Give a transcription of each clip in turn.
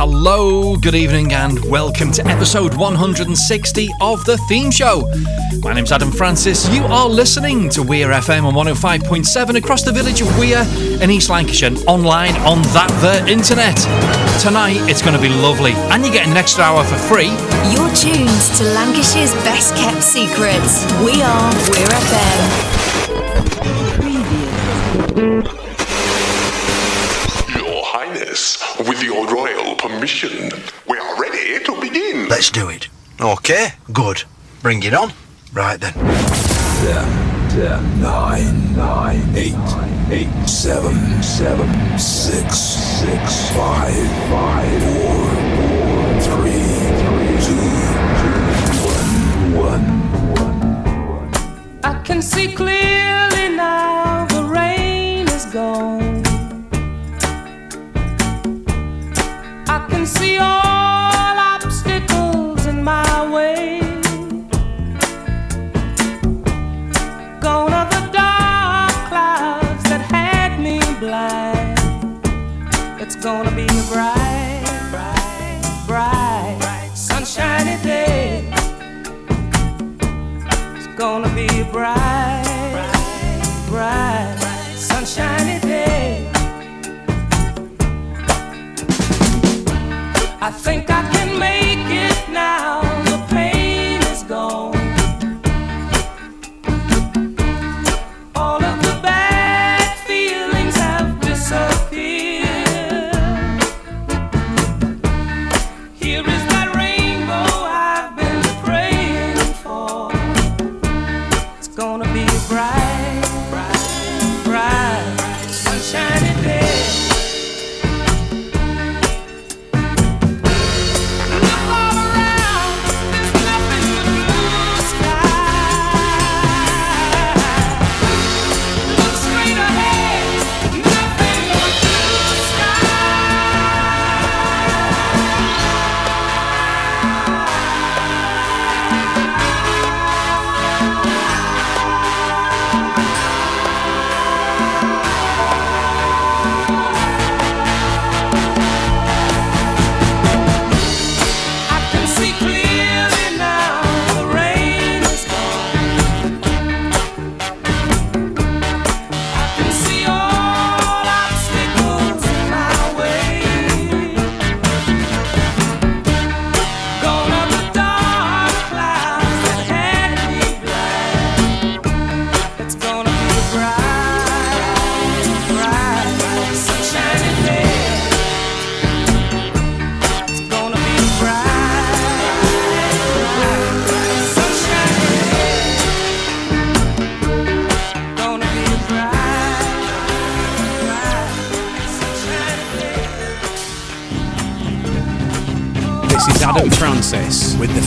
Hello, good evening, and welcome to episode 160 of The Theme Show. My name's Adam Francis. You are listening to Weir FM on 105.7 across the village of Weir in East Lancashire, online on that the internet. Tonight, it's going to be lovely, and you're getting an extra hour for free. You're tuned to Lancashire's best kept secrets. We are Weir FM. With your royal permission, we are ready to begin. Let's do it. Okay, good. Bring it on. Right then. Ten, ten, nine, nine, eight, eight, seven, seven, six, six, five, five, four, four, three, three, two, two, one, one. I can see clearly now the rain is gone. See all obstacles in my way. Gone are the dark clouds that had me blind. It's gonna be a bright, bright, bright, sunshiny day. It's gonna be bright, I think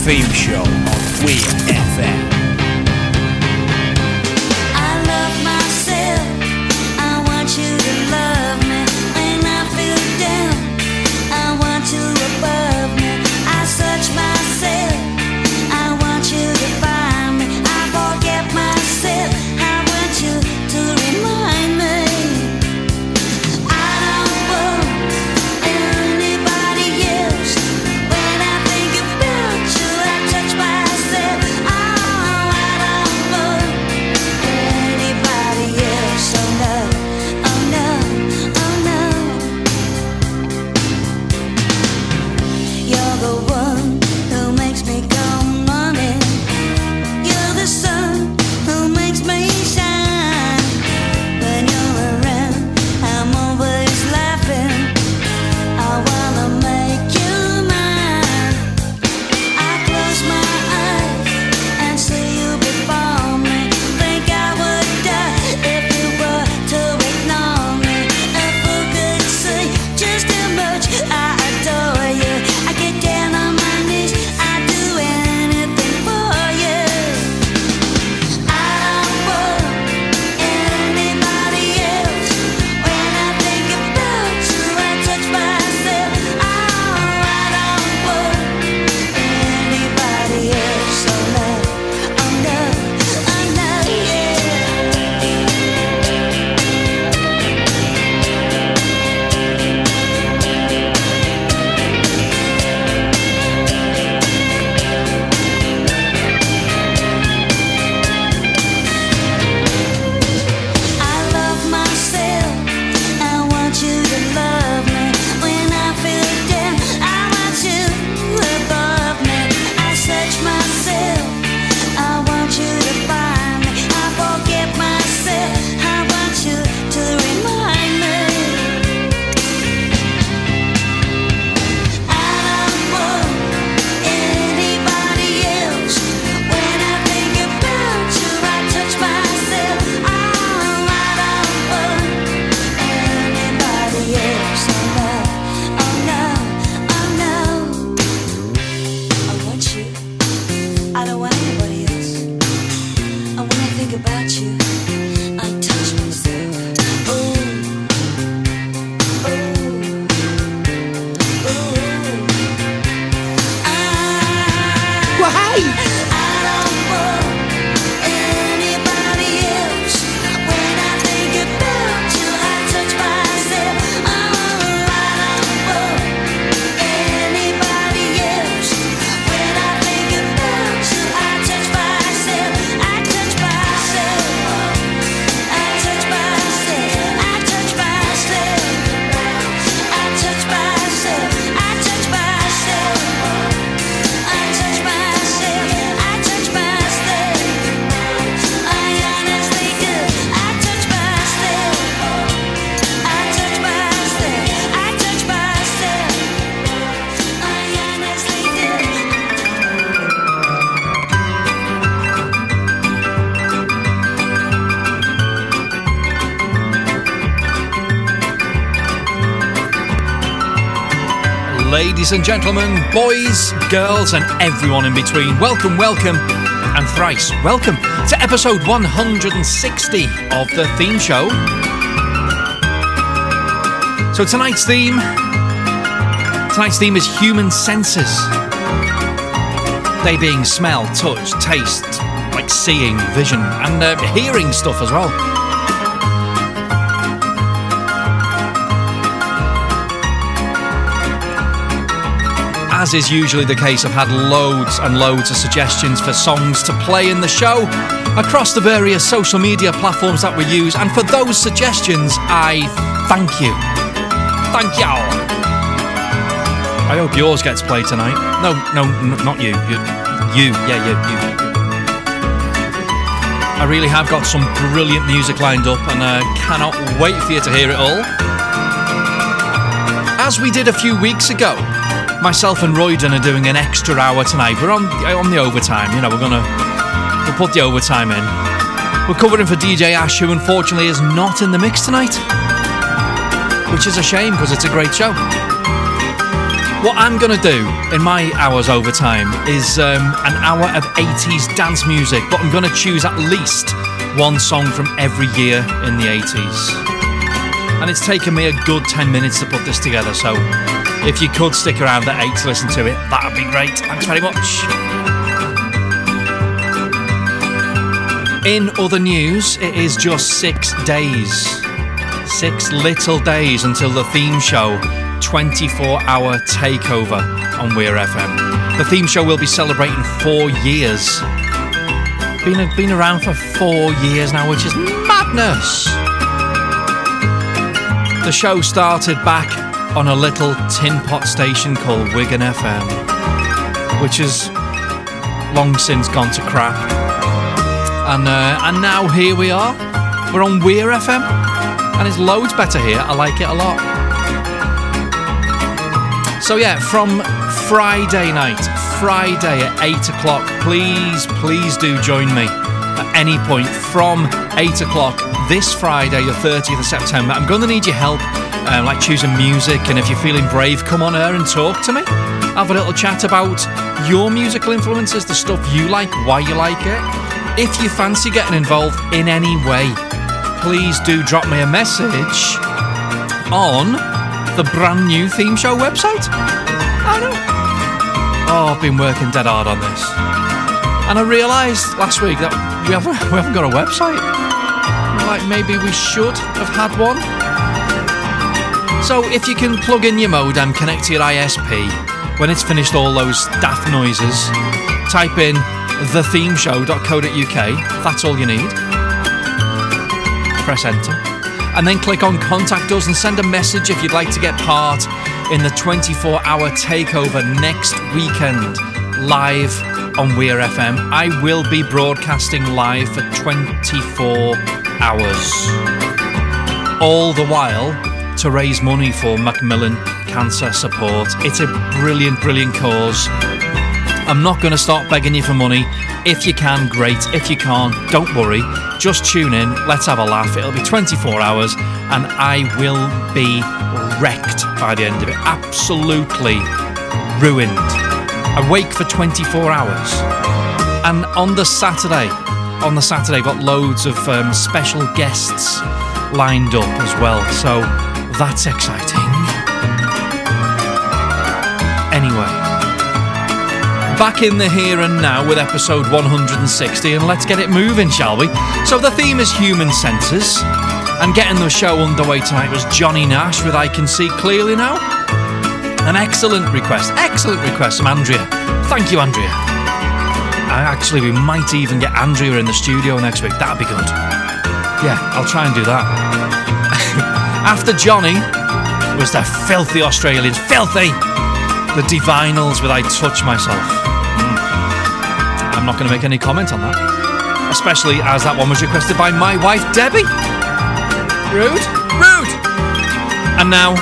theme show on Weir ladies and gentlemen, boys, girls, and everyone in between. Welcome, welcome, and thrice welcome to episode 160 of the theme show. So tonight's theme, tonight's theme is human senses. They being smell, touch, taste, like seeing, vision, and uh, hearing stuff as well. As is usually the case, I've had loads and loads of suggestions for songs to play in the show across the various social media platforms that we use, and for those suggestions, I thank you. Thank y'all. I hope yours gets played tonight. No, no, n- not you. You, you, yeah, you, you. I really have got some brilliant music lined up, and I cannot wait for you to hear it all. As we did a few weeks ago, myself and Royden are doing an extra hour tonight. We're on on the overtime. You know, we're gonna we'll put the overtime in. We're covering for DJ Ash, who unfortunately is not in the mix tonight, which is a shame because it's a great show. What I'm gonna do in my hours overtime is um, an hour of 80s dance music, but I'm gonna choose at least one song from every year in the 80s. And it's taken me a good 10 minutes to put this together, so if you could stick around at 8 to listen to it, that would be great. Thanks very much. In other news, it is just six days. Six little days until the theme show 24 hour takeover on Weir FM. The theme show will be celebrating four years. Been, been around for four years now, which is madness. The show started back on a little tin pot station called Wigan FM, which has long since gone to crap. And uh, and now here we are. We're on Weir FM, and it's loads better here. I like it a lot. So yeah, from Friday night, Friday at eight o'clock, please, please do join me at any point from eight o'clock this Friday, the 30th of September. I'm going to need your help um, like choosing music, and if you're feeling brave, come on air and talk to me. Have a little chat about your musical influences, the stuff you like, why you like it. If you fancy getting involved in any way, please do drop me a message on the brand new theme show website. I know. Oh, I've been working dead hard on this. And I realised last week that we haven't, we haven't got a website. Like maybe we should have had one. So if you can plug in your modem, connect to your ISP, when it's finished all those daft noises, type in thethemeshow.co.uk, that's all you need. Press enter. And then click on contact us and send a message if you'd like to get part in the 24 hour takeover next weekend, live on Weir FM. I will be broadcasting live for 24 hours. All the while to raise money for Macmillan Cancer Support. It's a brilliant, brilliant cause. I'm not going to start begging you for money. If you can, great. If you can't, don't worry. Just tune in. Let's have a laugh. It'll be 24 hours and I will be wrecked by the end of it. Absolutely ruined. Awake for 24 hours. And on the Saturday, on the Saturday, got loads of um, special guests lined up as well. So that's exciting. Anyway, back in the here and now with episode 160, and let's get it moving, shall we? So, the theme is human senses, and getting the show underway tonight was Johnny Nash with I Can See Clearly Now. An excellent request, excellent request from Andrea. Thank you, Andrea. I actually, we might even get Andrea in the studio next week. That'd be good. Yeah, I'll try and do that. After Johnny was the filthy Australians, filthy! The Divinyls with I Touch Myself. Mm. I'm not going to make any comment on that. Especially as that one was requested by my wife, Debbie. Rude? Rude! And now,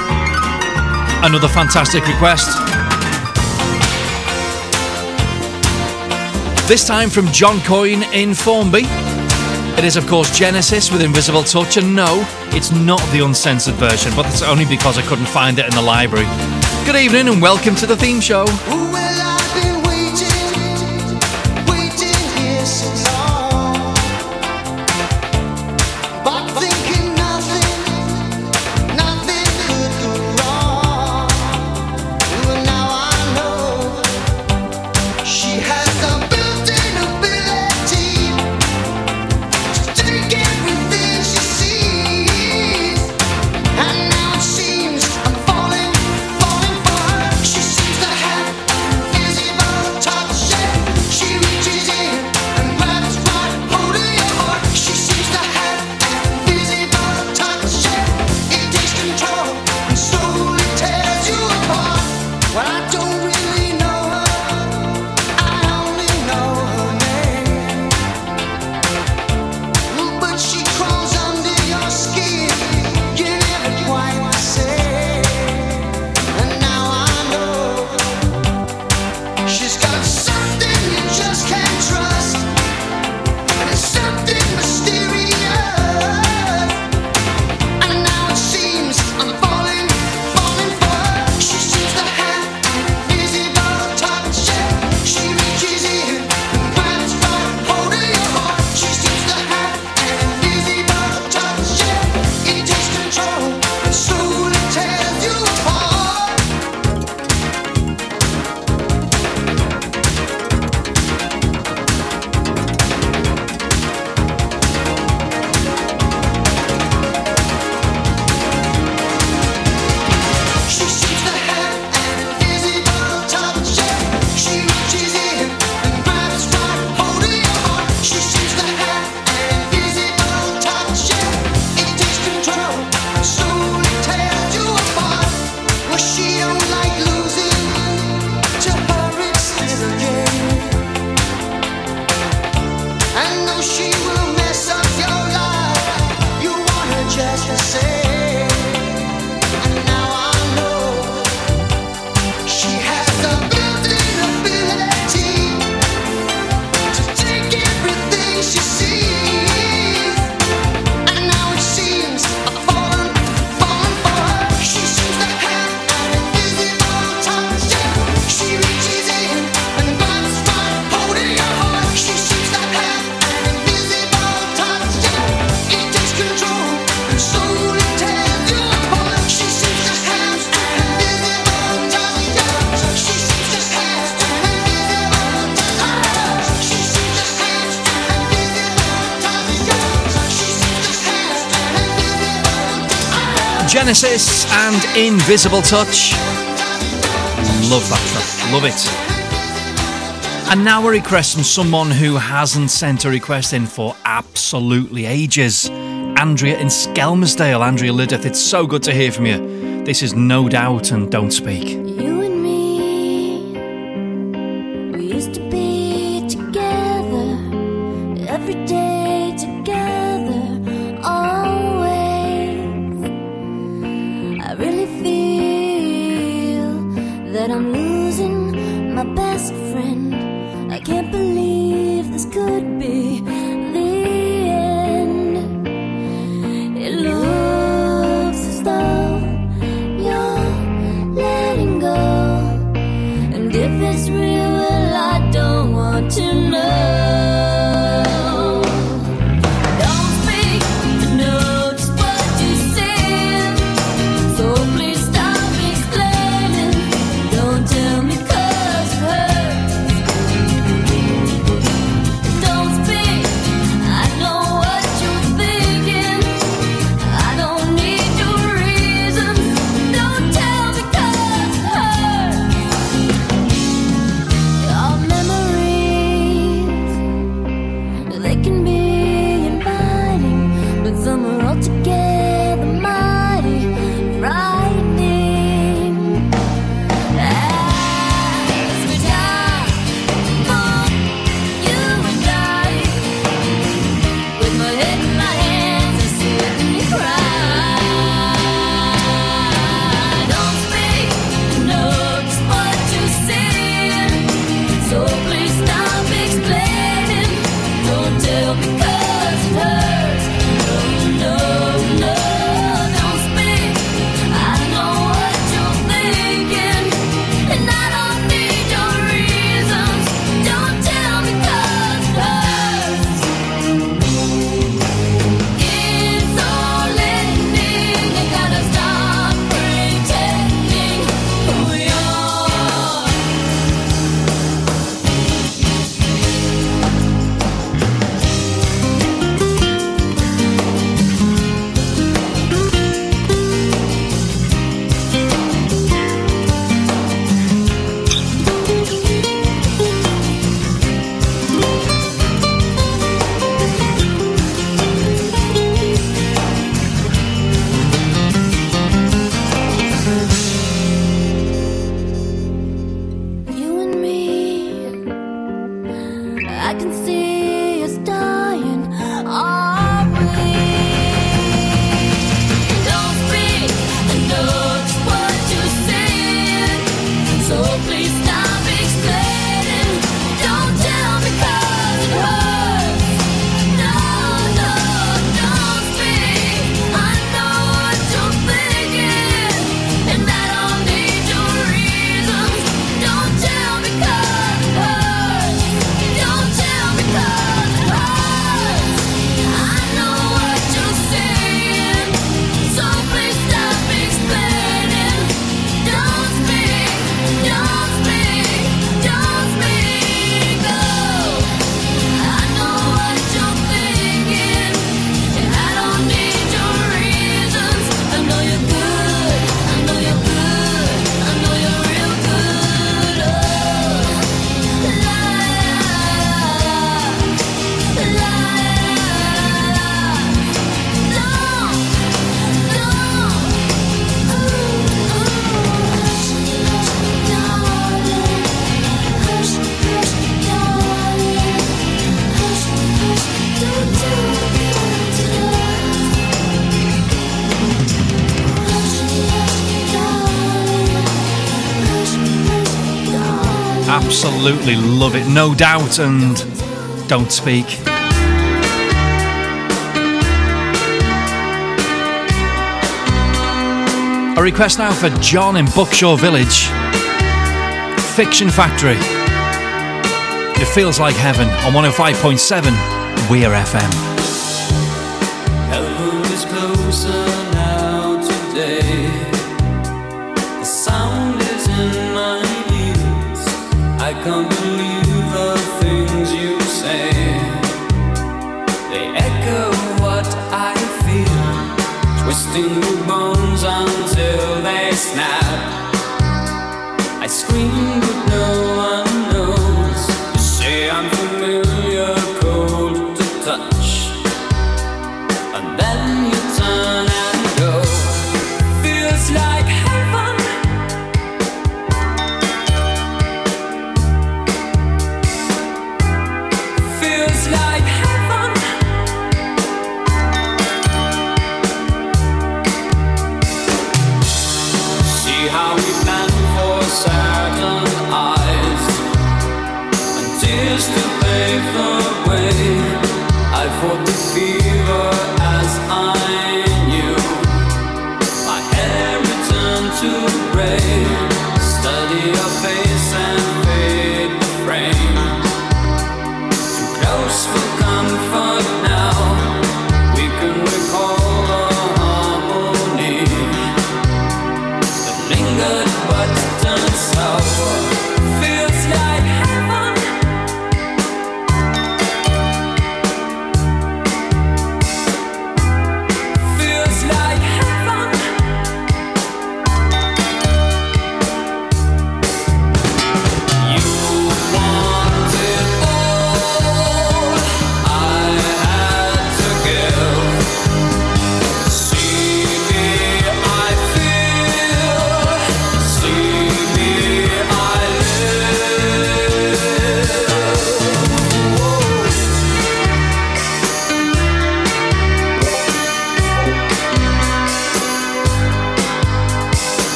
another fantastic request. This time from John Coyne in Formby. It is, of course, Genesis with Invisible Touch, and no, it's not the uncensored version, but it's only because I couldn't find it in the library. Good evening and welcome to the theme show. Genesis and Invisible Touch. Love that track, love it. And now a request from someone who hasn't sent a request in for absolutely ages. Andrea in Skelmersdale. Andrea Lideth, it's so good to hear from you. This is No Doubt and Don't Speak. Absolutely love it, no doubt, and don't speak. A request now for John in Buckshaw Village. Fiction Factory. It feels like heaven on 105.7 Weir FM.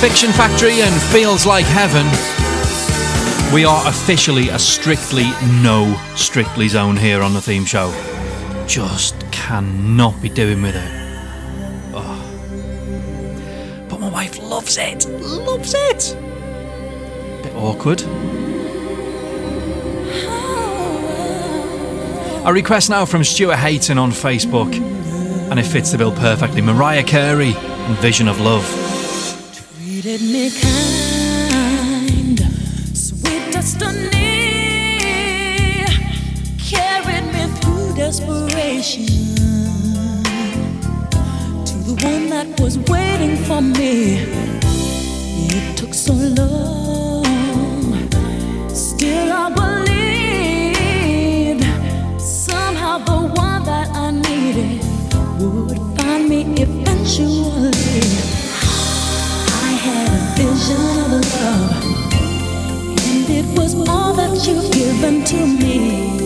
Fiction Factory and Feels Like Heaven. We are officially a strictly no strictly zone here on the theme show. Just cannot be doing with it. Oh. But my wife loves it. Loves it. Bit awkward. A request now from Stuart Hayton on Facebook, and it fits the bill perfectly. Mariah Carey and Vision of Love. Treated me kind, sweet destiny carried me through desperation to the one that was waiting for me. It took so long, still I believed somehow the one that I needed would find me eventually. Vision of love, and it was all that you've given to me.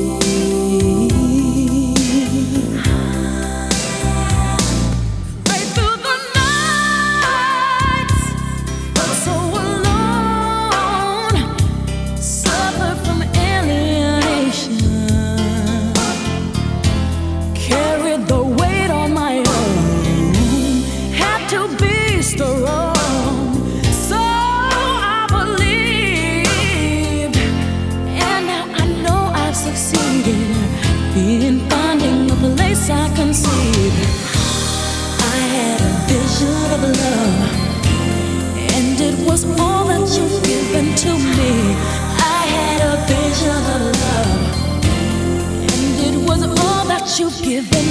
you give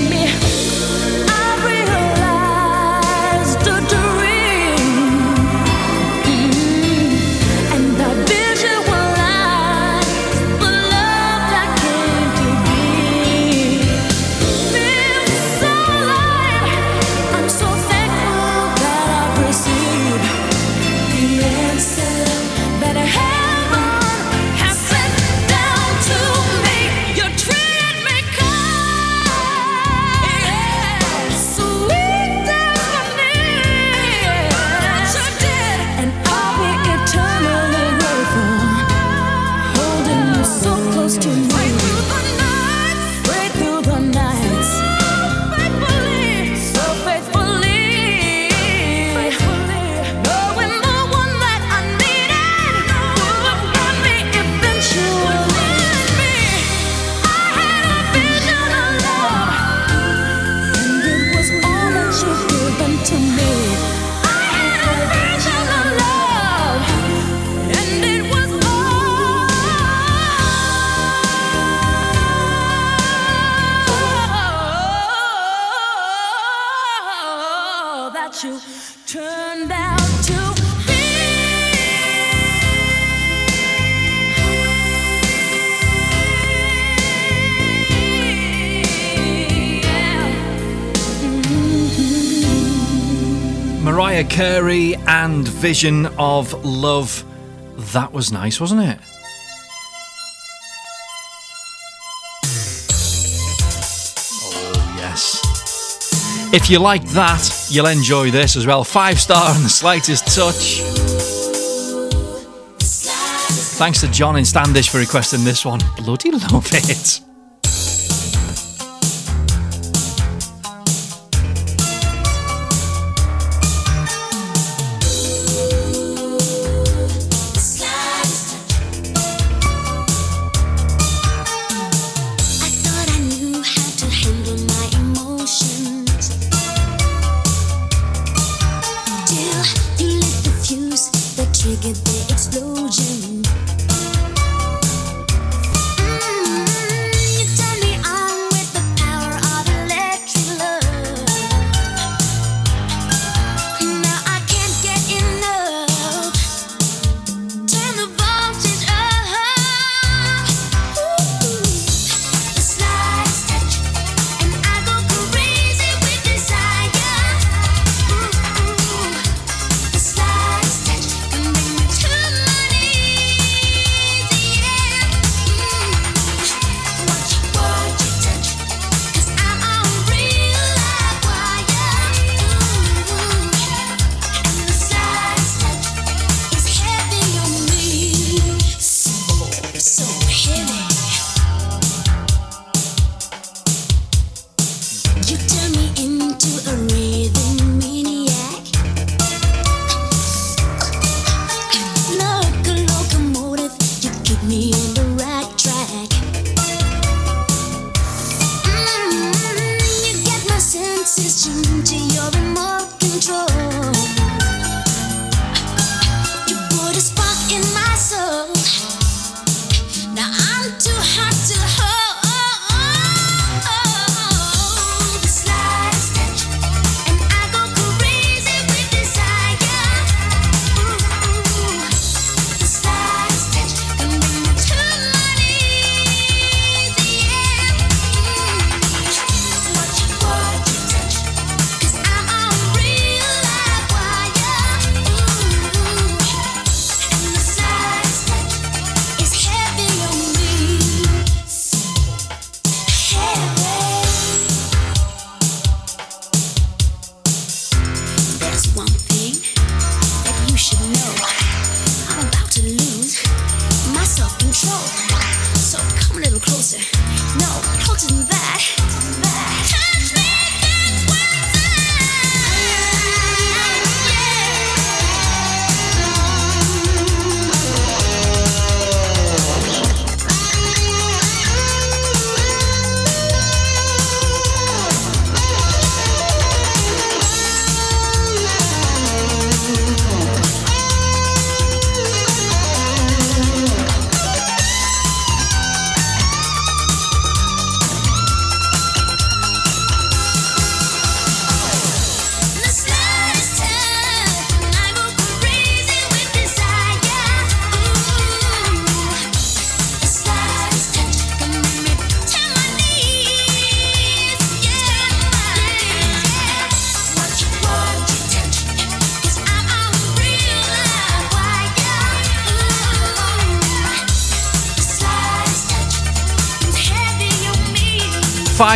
Carey and Vision of Love. That was nice, wasn't it? Oh, yes. If you liked that, you'll enjoy this as well. Five star and the slightest touch. Thanks to John in Standish for requesting this one. Bloody love it.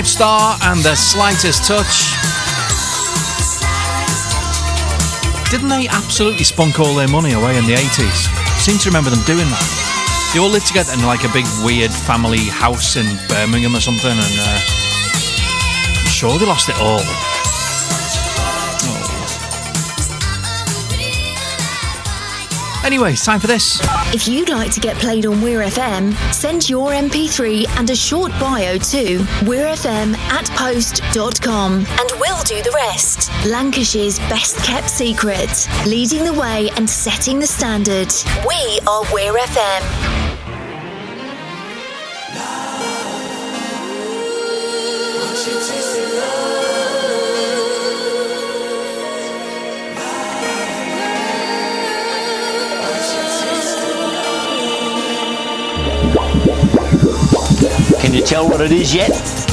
Star and The Slightest Touch. Didn't they absolutely spunk all their money away in the 80s? Seem to remember them doing that. They all lived together in like a big weird family house in Birmingham or something, and uh, I'm sure they lost it all. Anyway, it's time for this. If you'd like to get played on Weir FM, send your MP3 and a short bio to weirfm at post.com and we'll do the rest. Lancashire's best kept secret, leading the way and setting the standard. We are Weir FM. tell what it is yet?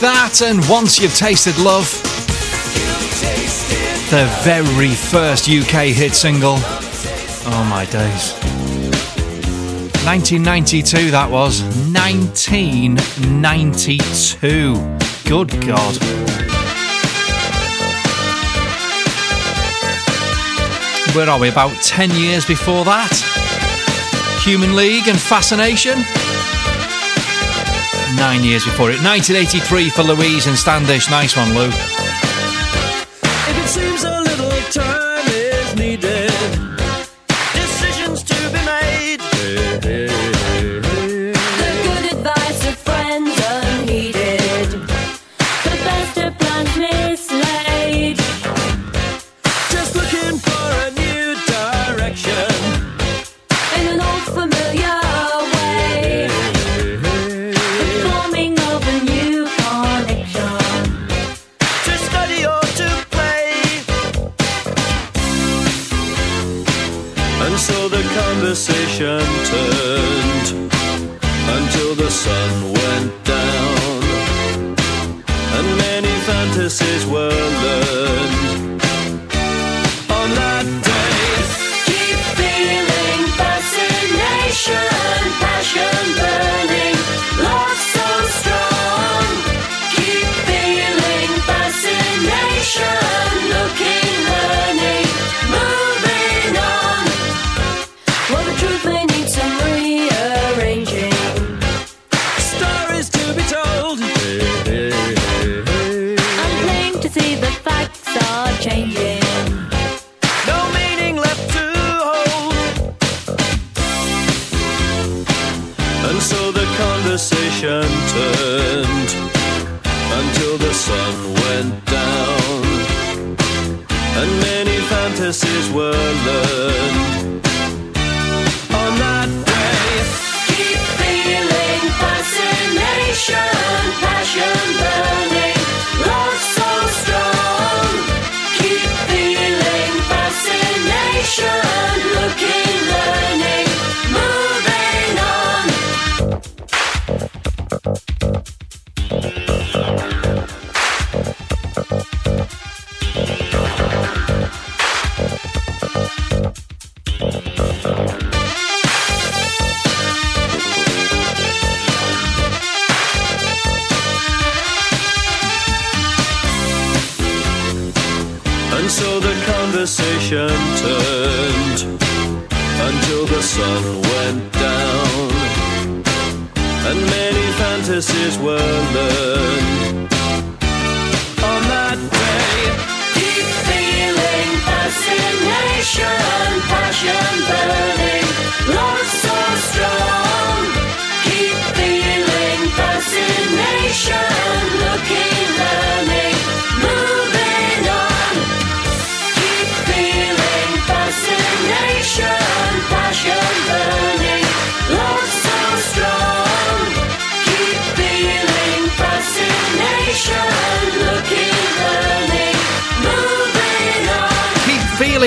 that, and once you've tasted love, the very first UK hit single. Oh my days. 1992, that was. 1992. Good God. Where are we? About 10 years before that? Human League and Fascination? nine years before it. 1983 for Louise and Standish. Nice one, Lou.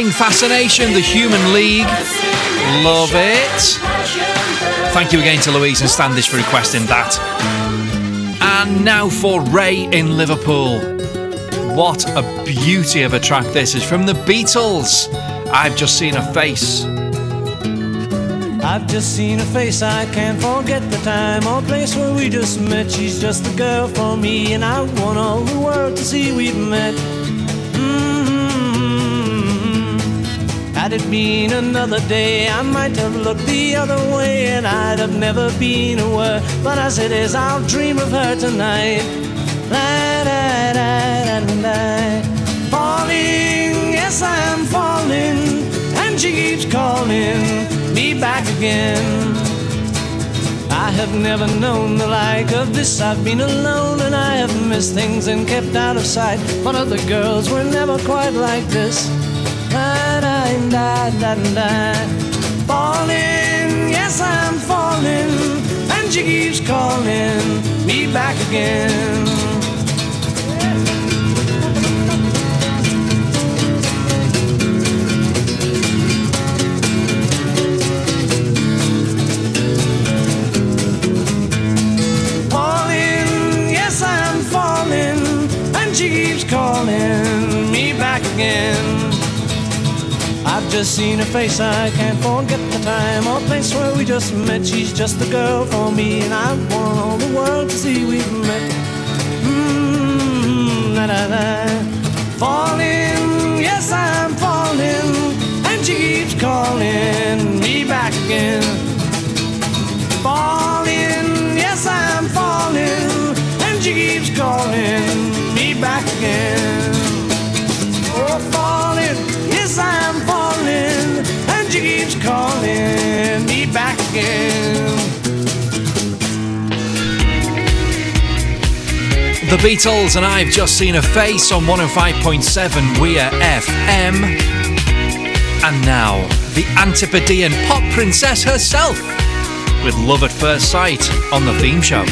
Fascination, the Human League. Love it. Thank you again to Louise and Standish for requesting that. And now for Ray in Liverpool. What a beauty of a track this is from the Beatles. I've just seen a face. I've just seen a face, I can't forget the time or place where we just met. She's just the girl for me, and I want all the world to see we've met. Had it been another day, I might have looked the other way, and I'd have never been aware. But as it is, I'll dream of her tonight. La, da, da, da, da. Falling, yes, I am falling, and she keeps calling me back again. I have never known the like of this. I've been alone and I have missed things and kept out of sight. But other girls were never quite like this. Da, da, da. Falling, yes, I'm falling, and she keeps calling me back again. Falling, yes, I'm falling, and she keeps calling me back again. Just seen her face, I can't forget the time or place where we just met. She's just the girl for me, and I want all the world to see we've met. Mmm, da da da. Falling, yes, I'm falling, and she keeps calling me back again. Falling, yes, I'm falling, and she keeps calling calling me back again. The Beatles and I've just seen a face on 105.7 Weir FM. And now, the Antipodean pop princess herself with Love at First Sight on the theme show.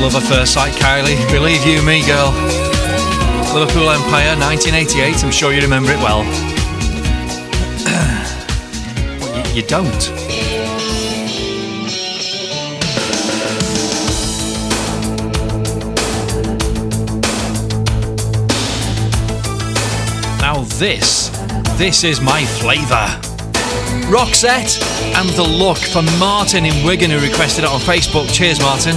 Love at First Sight, Kylie. Believe you me, girl. Liverpool Empire, 1988. I'm sure you remember it well. you, you don't. Now this, this is my flavour. Roxette and The Look for Martin in Wigan who requested it on Facebook. Cheers, Martin.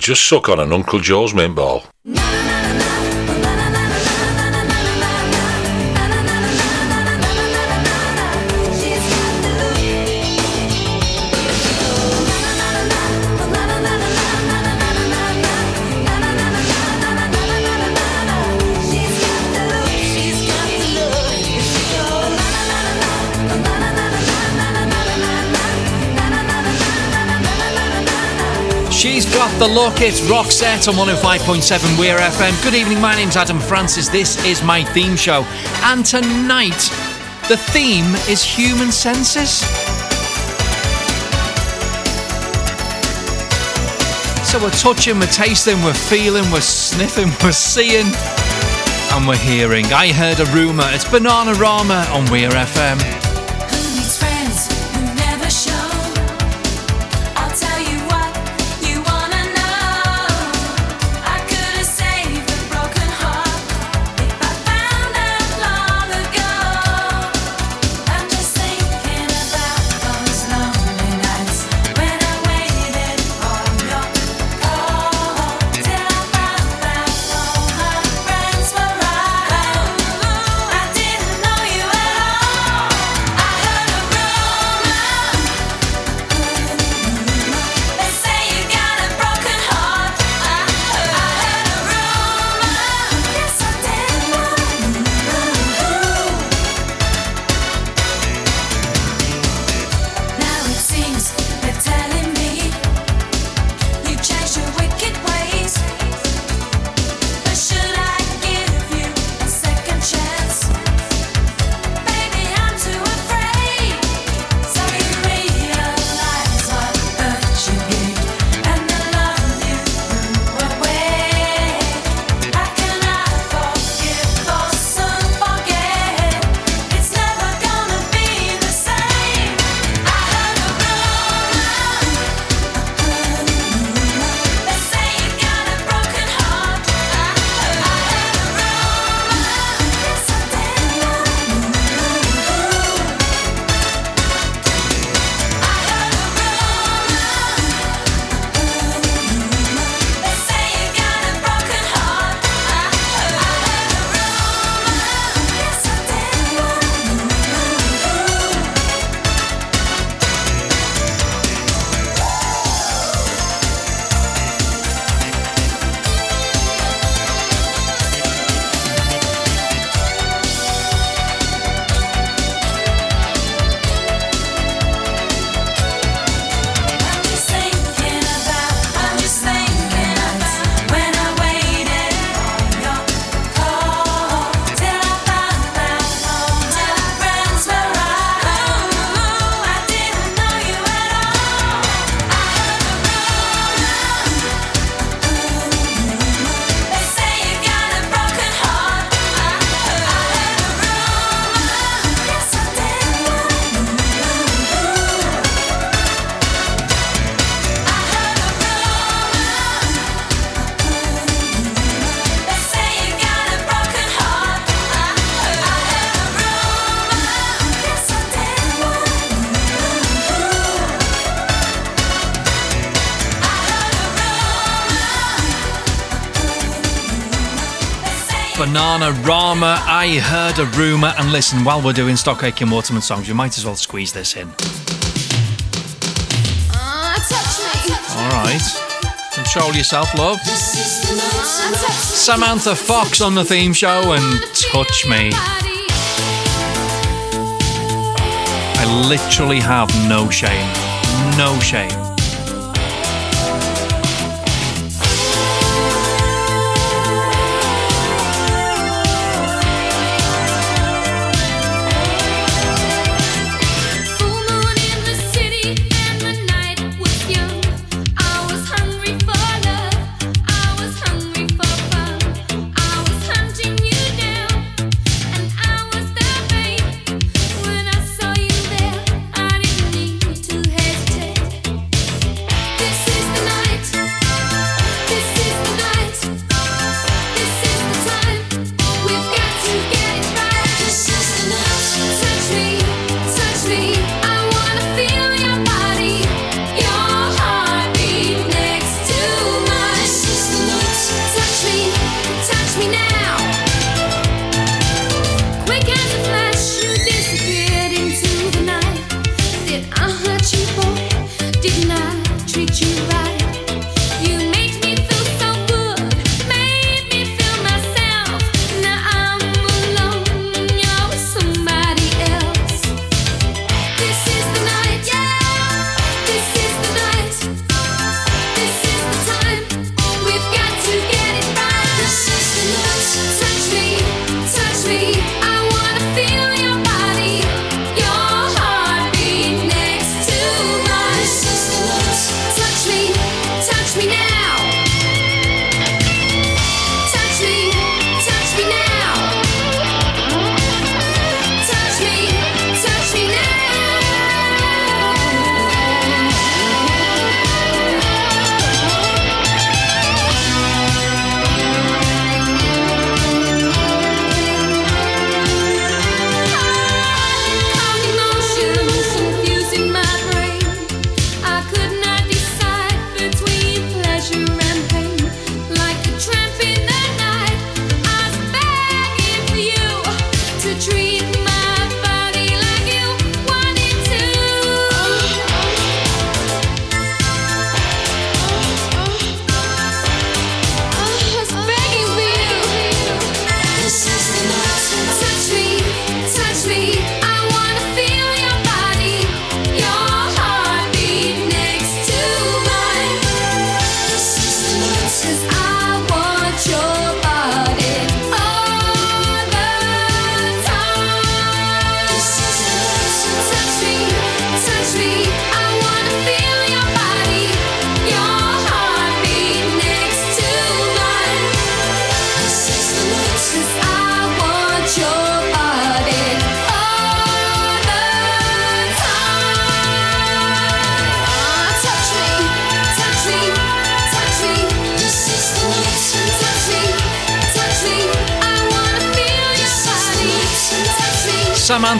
just suck on an Uncle Joe's mint ball. the look. Roxette on 105.7 Weir FM. Good evening, my name's Adam Francis. This is my theme show. And tonight, the theme is human senses. So we're touching, we're tasting, we're feeling, we're sniffing, we're seeing, and we're hearing. I heard a rumour. It's Bananarama on Weir FM. I heard a rumour, and listen, while we're doing Stock Aitken Waterman songs, you might as well squeeze this in. Ah, All right. Control yourself, love. Samantha Fox on the theme show and Touch Me. I literally have no shame. No shame.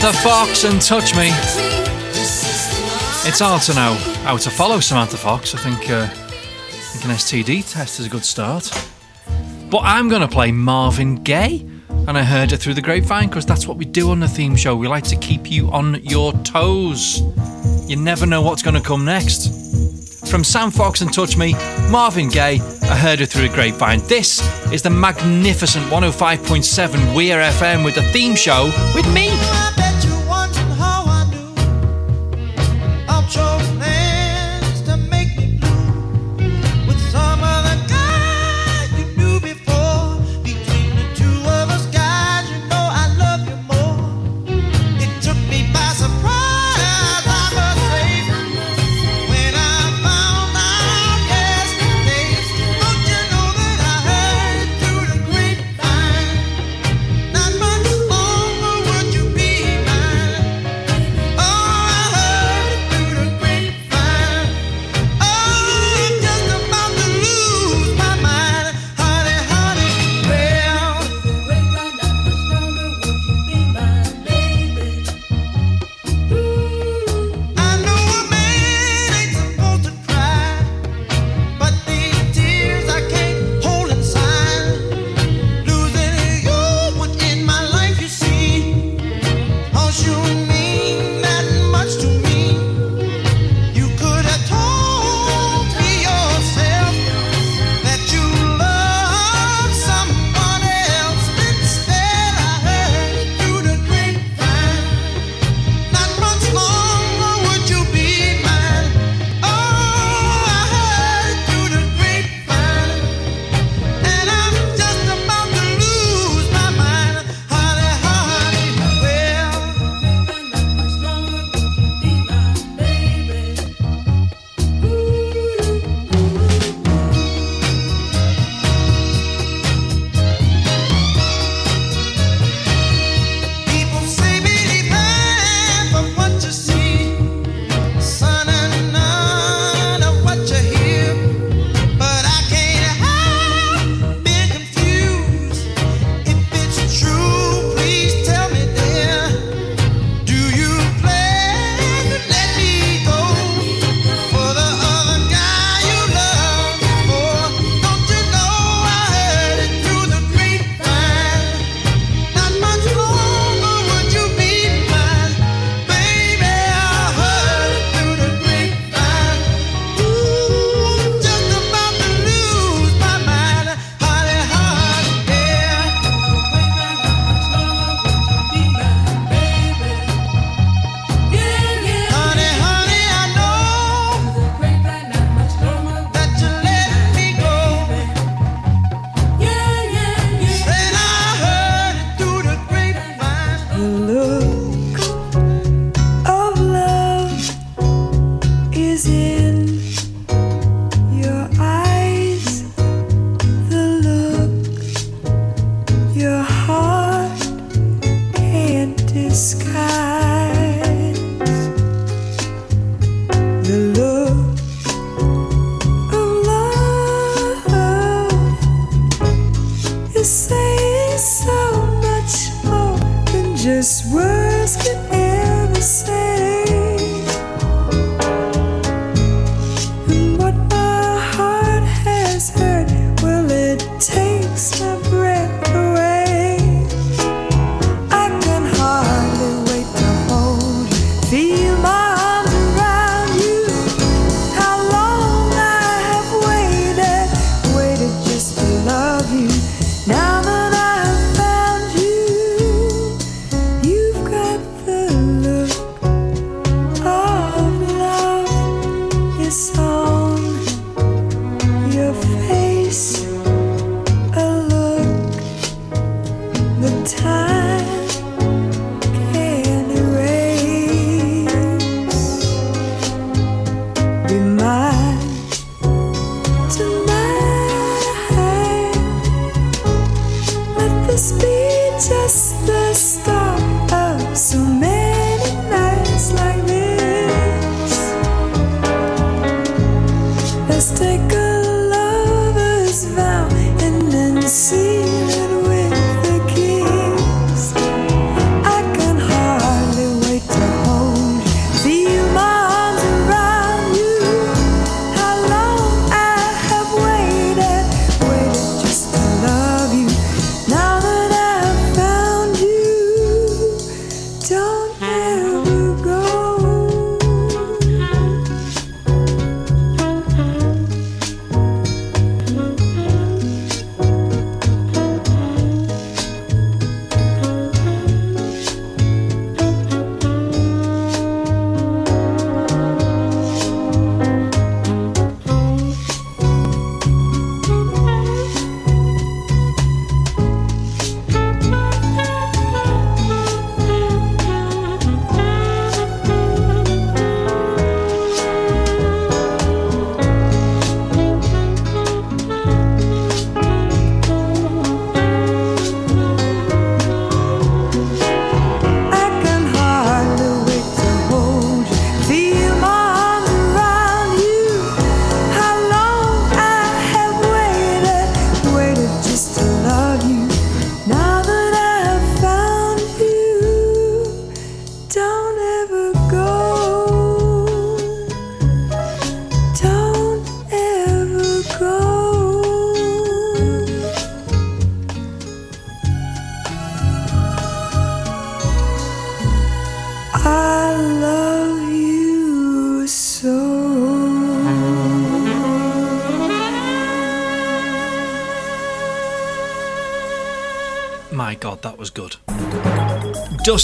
Samantha Fox and Touch Me. It's hard to know how to follow Samantha Fox. I think, uh, I think an STD test is a good start. But I'm going to play Marvin Gaye, and I heard it through the grapevine because that's what we do on the theme show. We like to keep you on your toes. You never know what's going to come next. From Sam Fox and Touch Me, Marvin Gaye, I heard it through the grapevine. This is the magnificent 105.7 Weir FM with the theme show with me.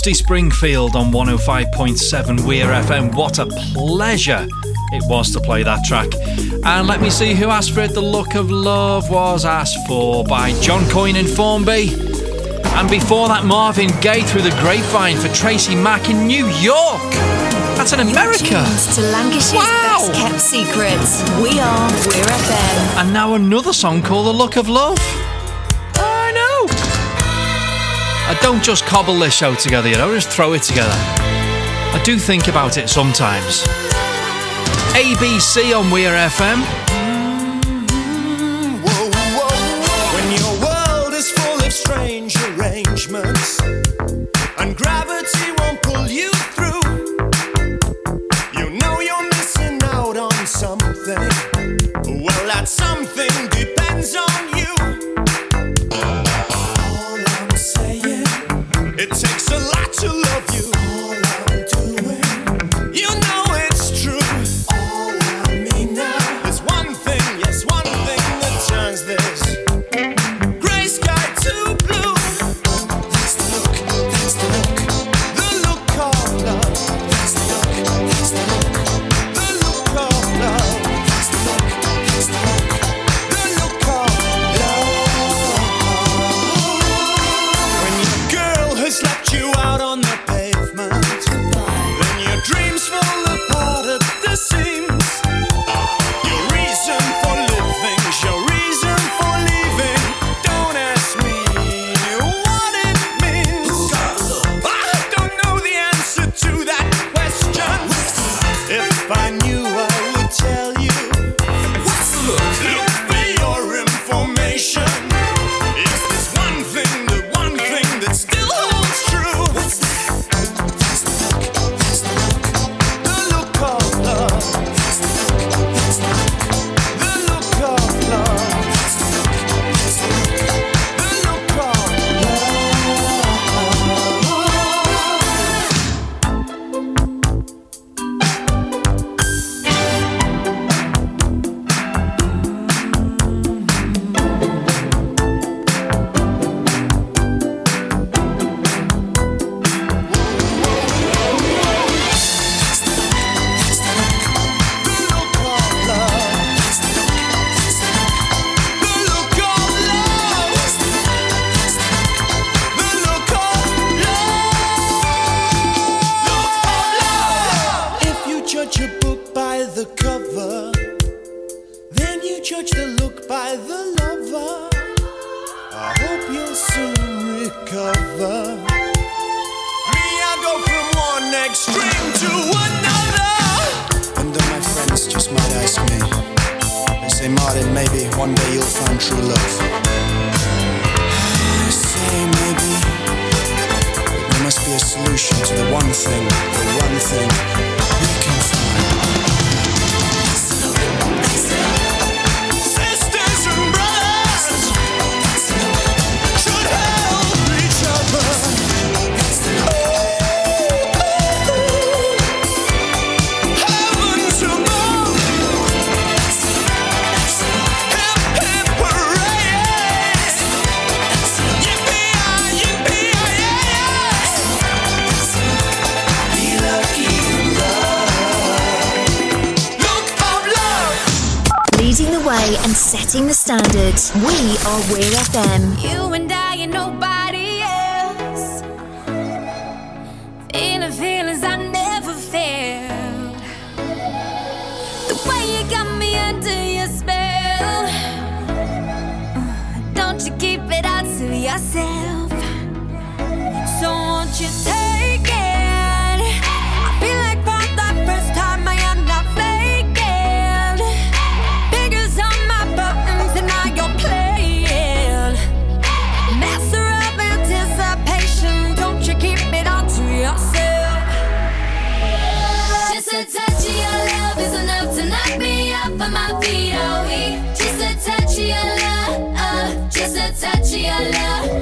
Dusty Springfield on 105.7 Weir FM. What a pleasure it was to play that track. And let me see who asked for it. The Look of Love was asked for by John Coyne and Formby. And before that, Marvin Gaye through the grapevine for Tracy Mack in New York. That's in America. To Lancashire's best kept secrets. We are Weir FM. And now another song called The Look of Love. Don't just cobble this show together, you know, just throw it together. I do think about it sometimes. ABC on Weir FM. Me, I go from one extreme to another. And my friends just might ask me. Say, Martin, maybe one day you'll find true love. I say maybe. There must be a solution to the one thing, the one thing way and setting the standard. We are Weir FM. You and I and nobody else. Feeling feelings I never felt. The way you got me under your spell. Uh, don't you keep it all to yourself. Touch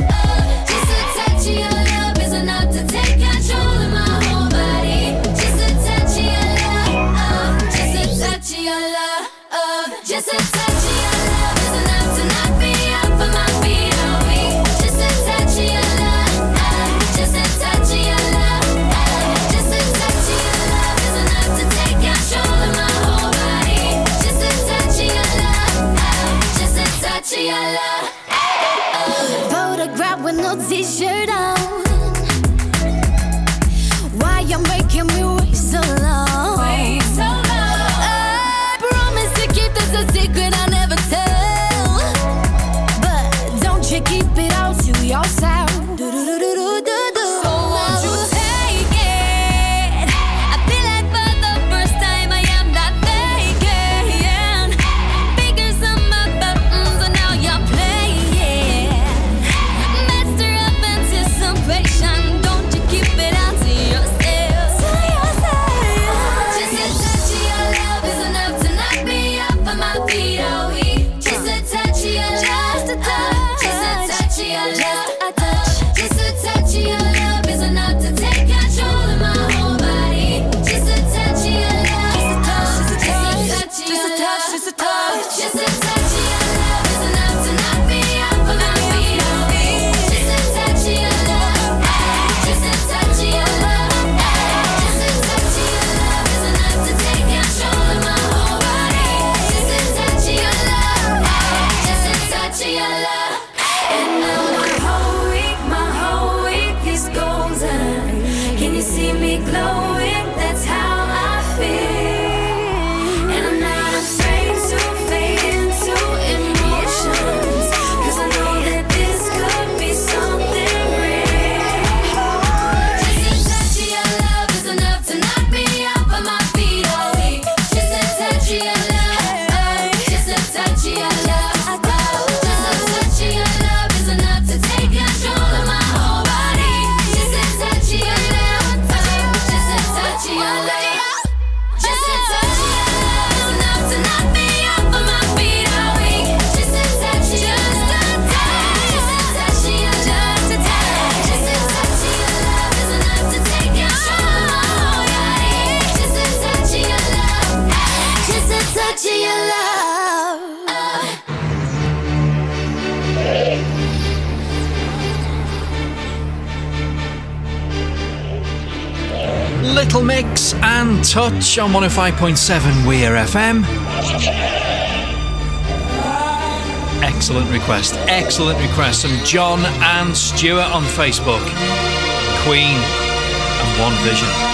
touch on 105.7 Weir FM. Excellent request. Excellent request from John and Stuart on Facebook. Queen and One Vision.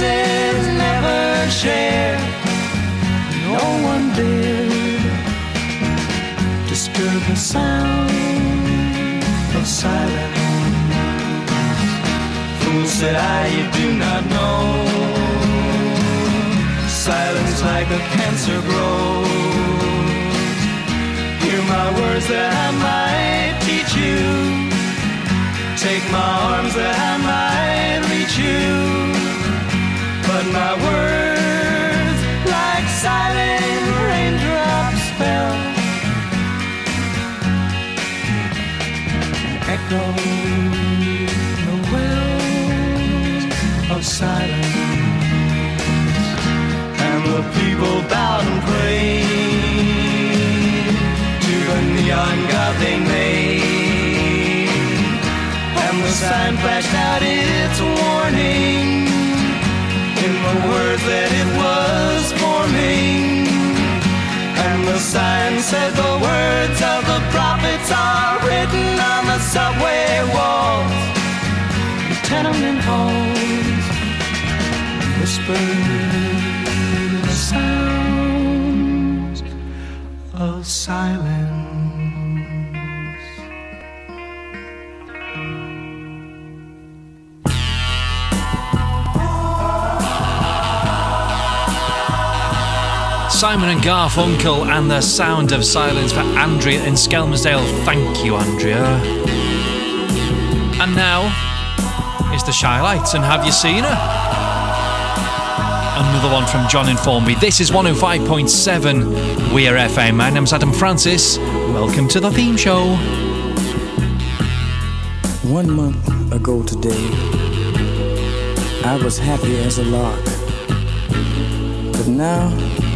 voices never share. No one dared disturb the sound of silence. Fool said I, you do not know. Silence like a cancer grows. Hear my words that I might teach you. Take my arms that I might reach you. But my words, like silent raindrops, fell. Echoed the wells of silence. And the people bowed and prayed to the neon god they made. And the sign flashed out its warning in the words that it was forming. And the sign said the words of the prophets are written on the subway walls, tenement halls, whispered Simon and Garfunkel and the sound of silence for Andrea in Skelmersdale. Thank you, Andrea. And now is the Chi-Lites, and have you seen her? Another one from John in Formby. This is 105.7 Weir FM. My name's Adam Francis. Welcome to the theme show. One month ago today, I was happy as a lark. But now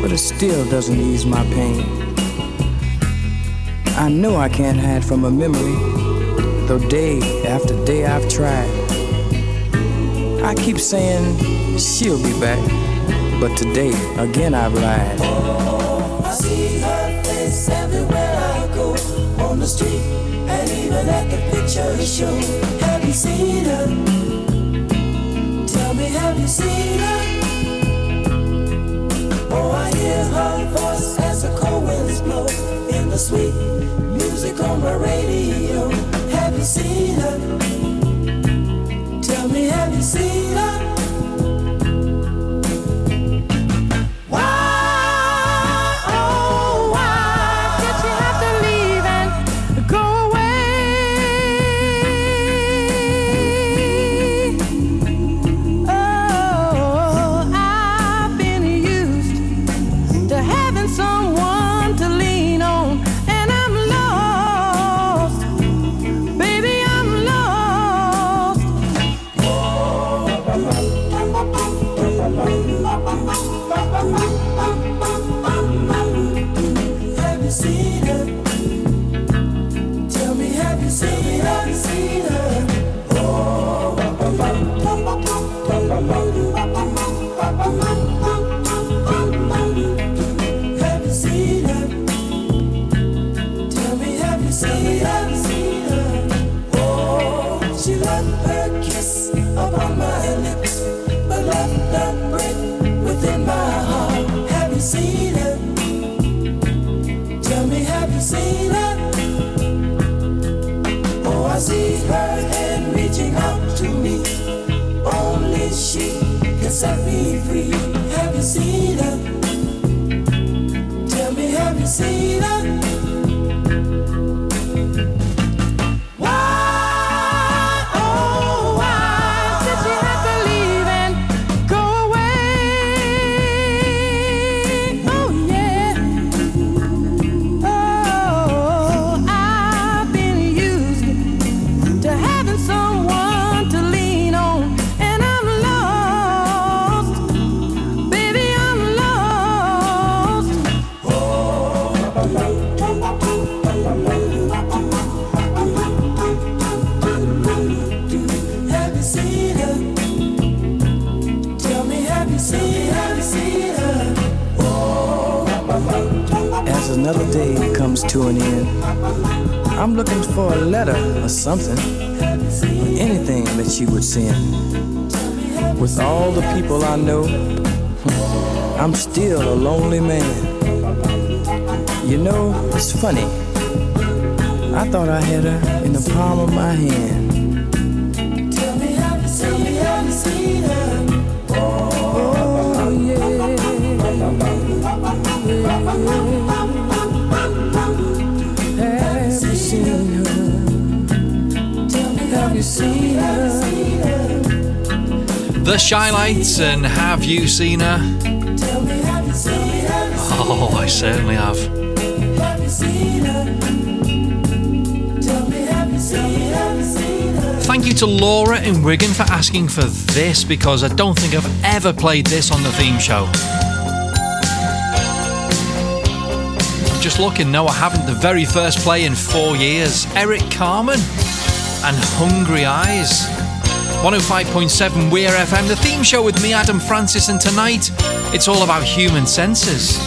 but it still doesn't ease my pain. I know I can't hide from a memory, though day after day I've tried. I keep saying she'll be back, but today again I've lied. I see her face everywhere I go on the street and even at the picture show. Have you seen her? Tell me, have you seen her? Oh, I hear her voice as the cold winds blow in the sweet music on my radio. Have you seen her? Tell me, have you seen her? Set me free. Another day comes to an end, I'm looking for a letter or something, anything that she would send. With all the people I know, I'm still a lonely man. You know, it's funny. I thought I had her in the palm of my hand. Seen her? The Chi-Lites and Have You Seen Her? Tell me, have you seen, have you Oh, I certainly have. Have you seen her? Tell me, have you seen, have you seen her? Thank you to Laura in Wigan for asking for this because I don't think I've ever played this on the theme show. Just looking, no, I haven't. The very first play in four years. Eric Carmen and Hungry Eyes. 105.7 Weir FM, the theme show with me, Adam Francis, and tonight it's all about human senses.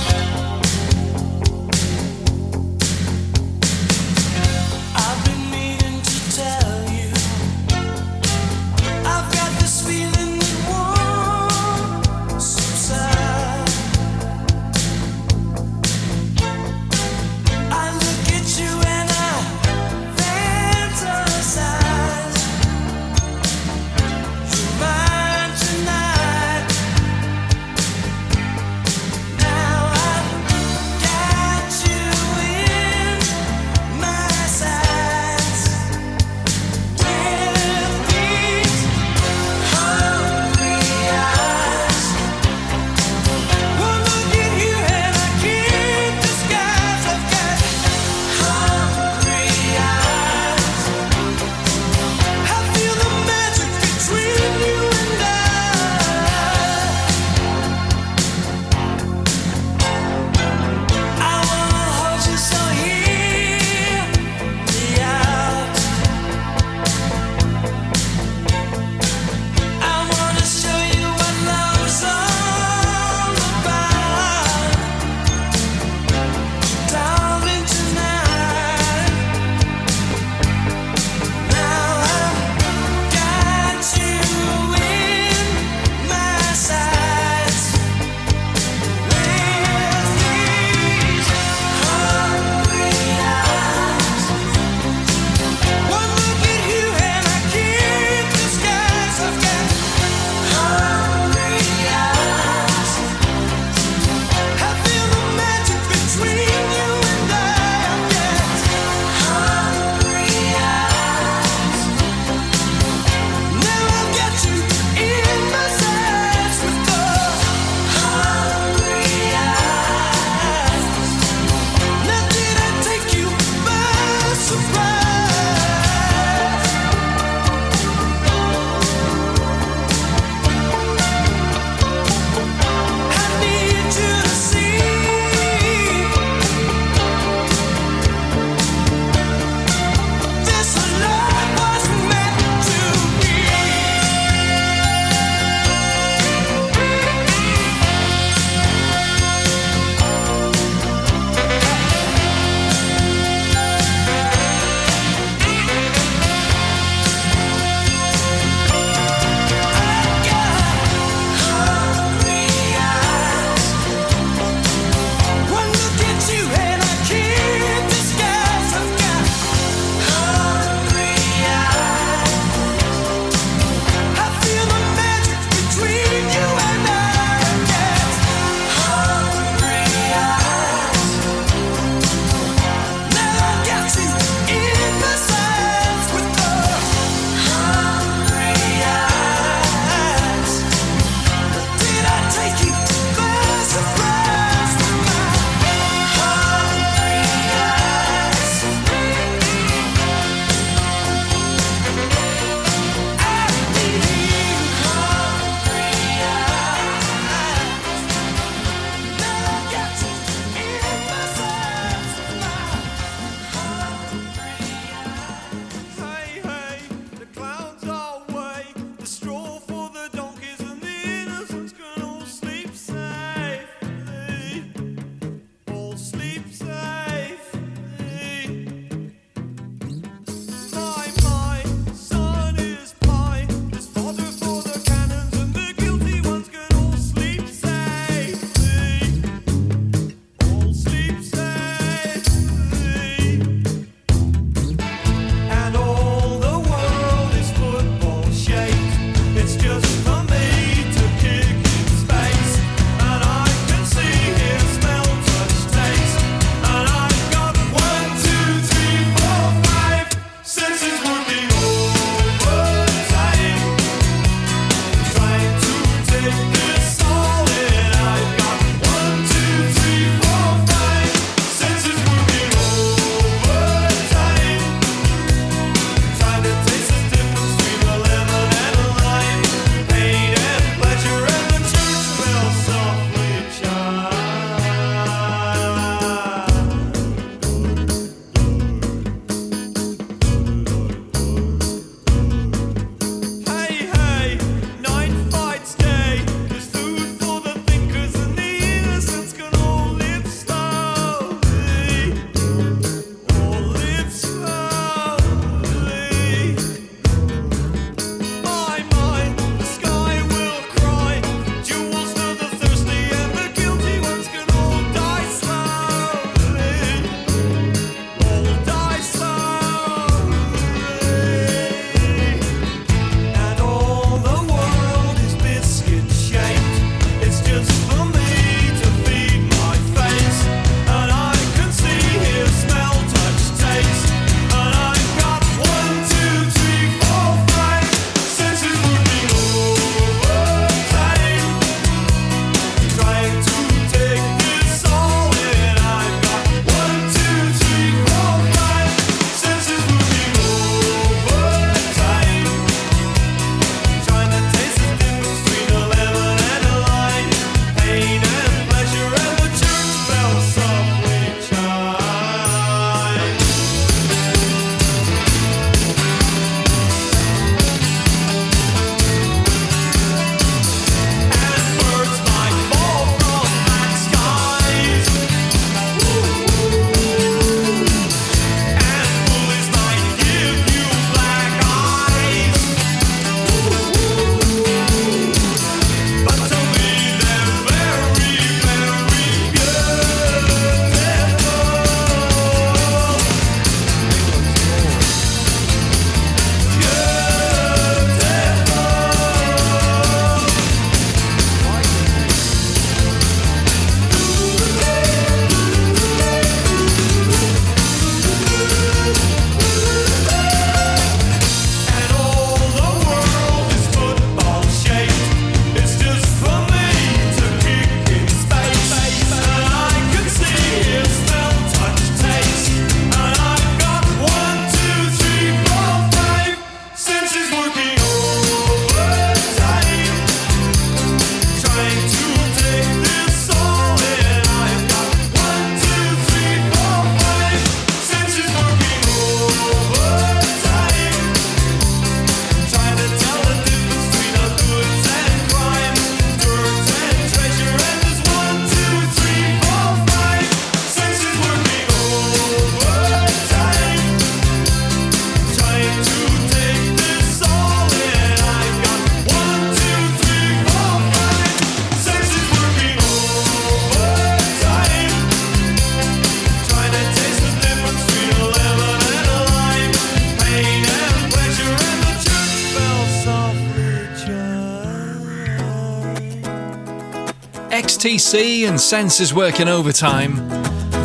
XTC and Senses working overtime.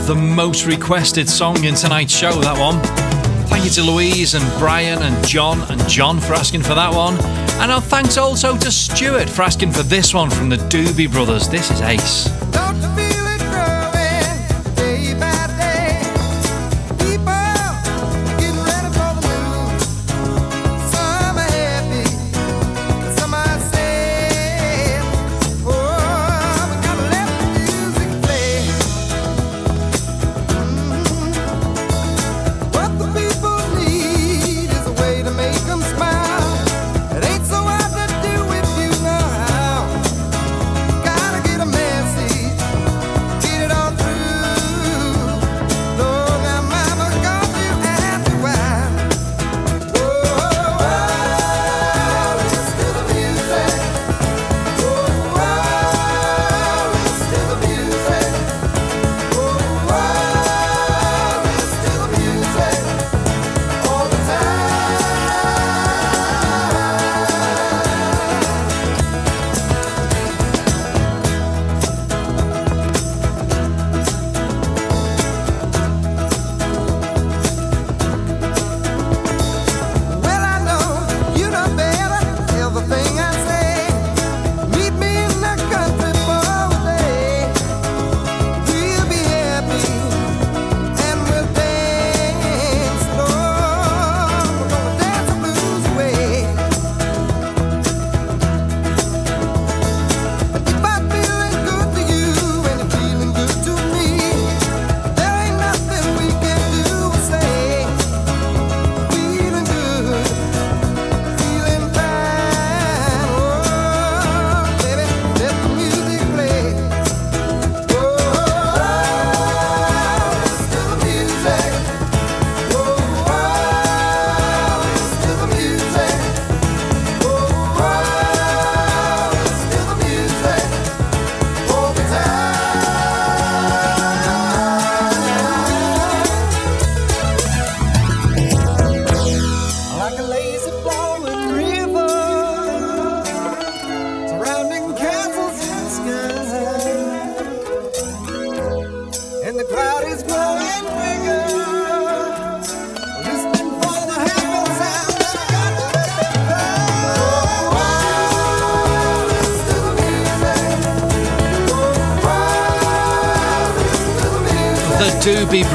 The most requested song in tonight's show, that one. Thank you to Louise and Brian and John and John for asking for that one. And our thanks also to Stuart for asking for this one from the Doobie Brothers. This is Ace.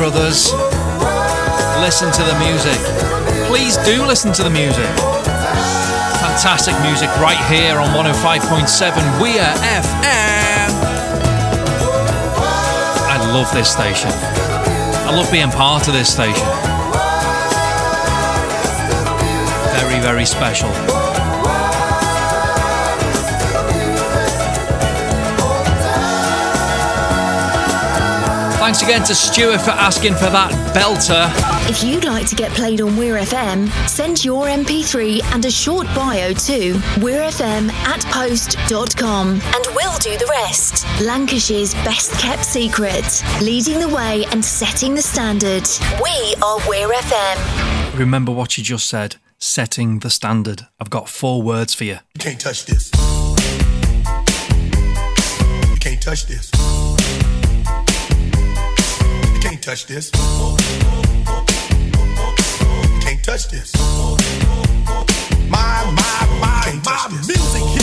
Brothers. Listen to the music. Please do listen to the music. Fantastic music right here on 105.7 Weir FM. I love this station. I love being part of this station. Very, very special. Thanks again to Stuart for asking for that belter. If you'd like to get played on Weir FM, send your MP3 and a short bio to weirfm at post.com and we'll do the rest. Lancashire's best kept secret, leading the way and setting the standard. We are Weir FM. Remember what you just said setting the standard. I've got four words for you. You can't touch this. You can't touch this. Touch this. Can't touch this. My, my, my, my music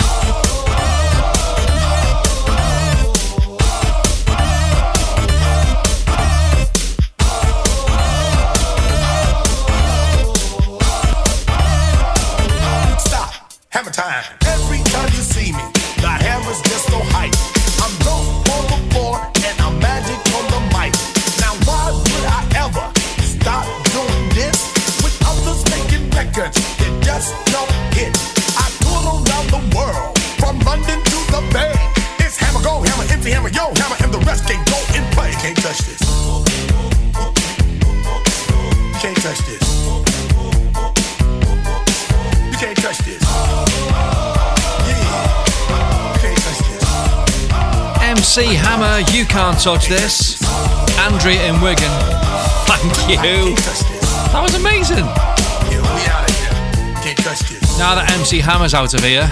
MC Hammer, You Can't Touch This. Andrea in Wigan, thank you. That was amazing. Now that MC Hammer's out of here,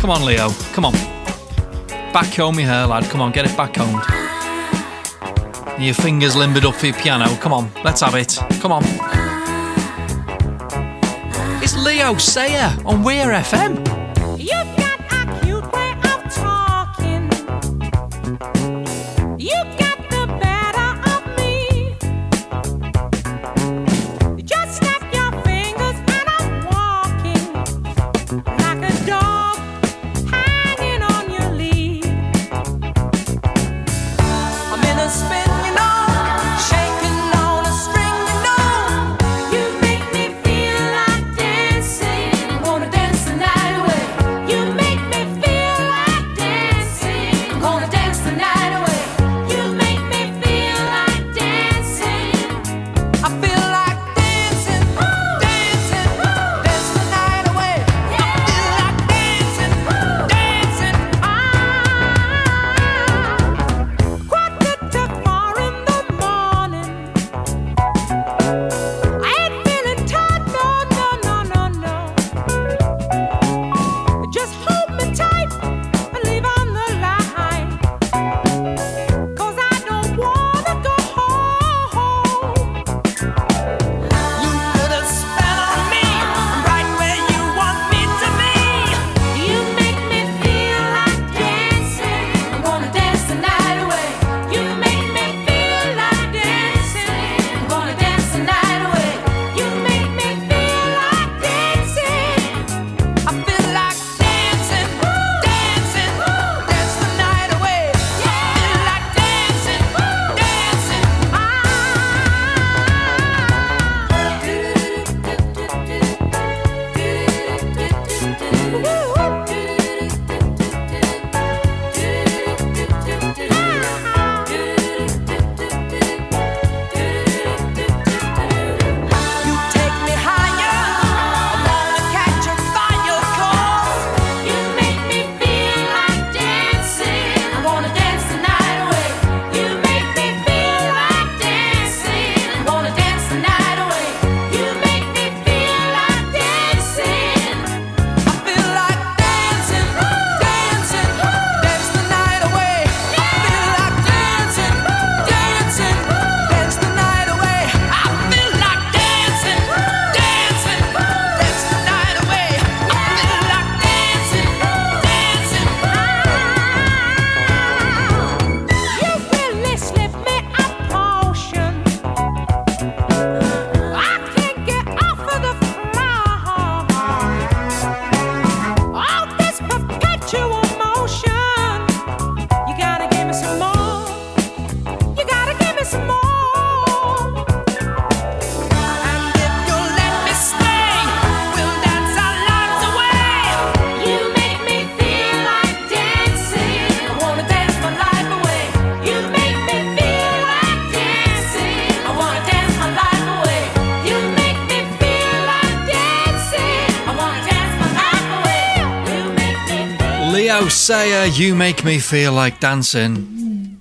come on, Leo, come on. Back home, your hair, lad, come on, get it back home. Your fingers limbered up for your piano, come on, let's have it, come on. It's Leo Sayer on Weir FM. Yeah, you make me feel like dancing.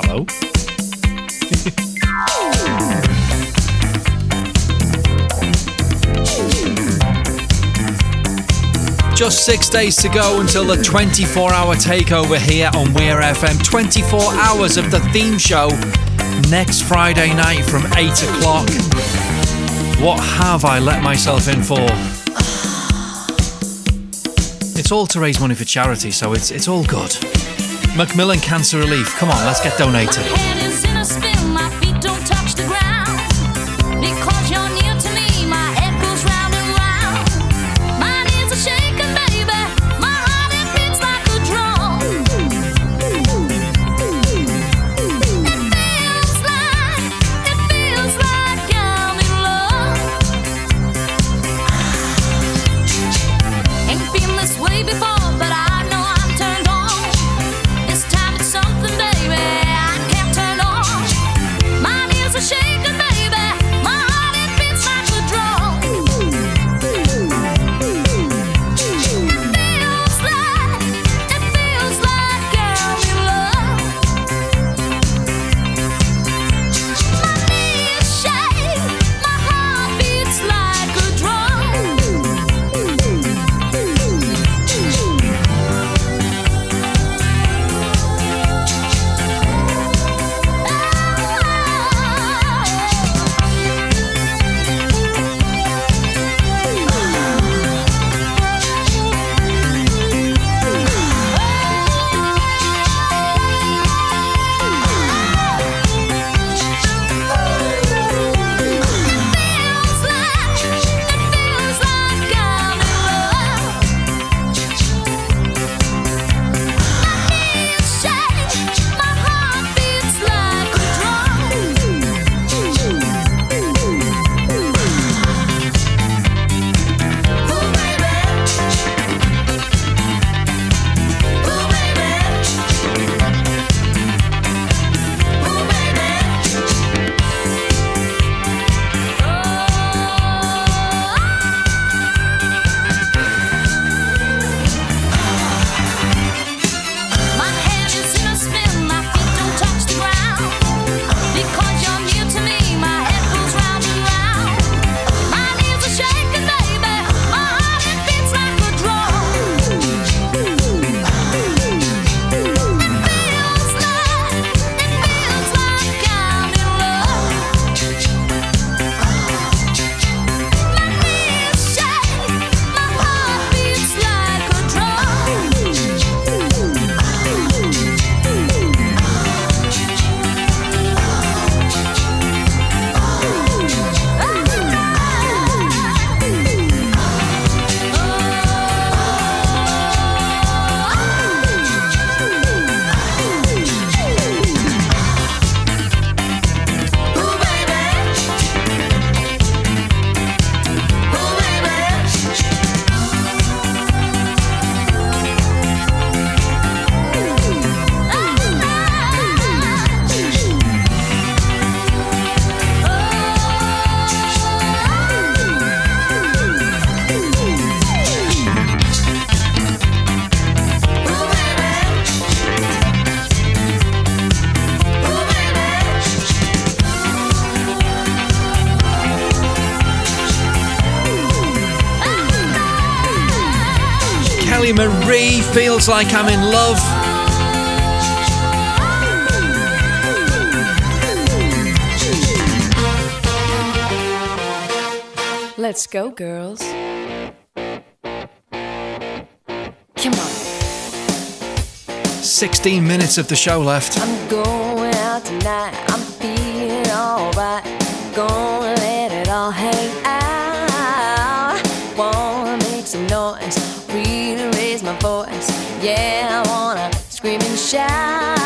Hello? Just six days to go until the 24 hour takeover here on Weir FM. 24 hours of the theme show next Friday night from 8 o'clock. What have I let myself in for? it's all to raise money for charity, so it's it's all good. Macmillan Cancer Relief, come on, let's get donated. Feels Like I'm in Love. Let's go, girls. Come on. 16 minutes of the show left. I'm going out tonight. I'm deixar.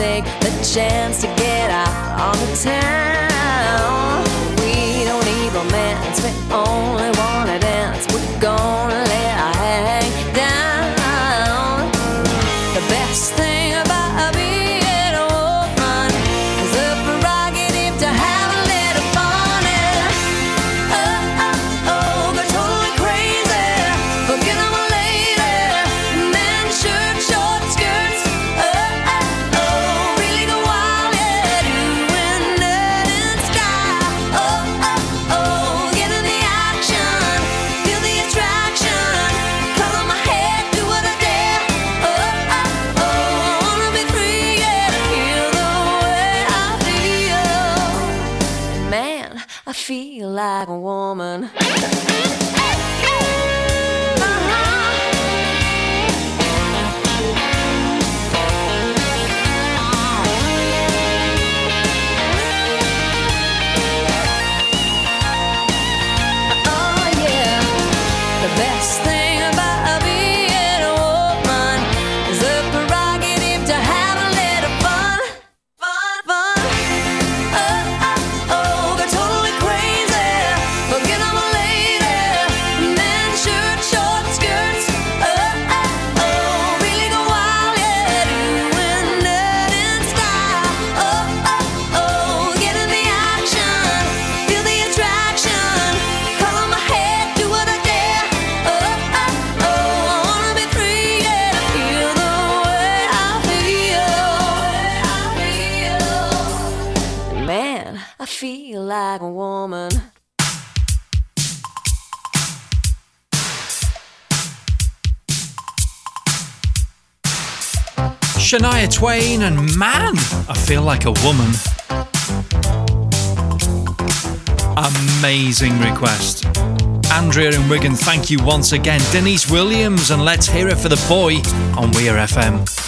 take the chance to get out on the town. We don't need romance, we only wanna dance. We're gonna let our hang down. The best thing. Twain, and man, I feel like a woman. Amazing request. Andrea and Wigan, thank you once again. Deniece Williams, and let's hear it for the boy on Weir FM.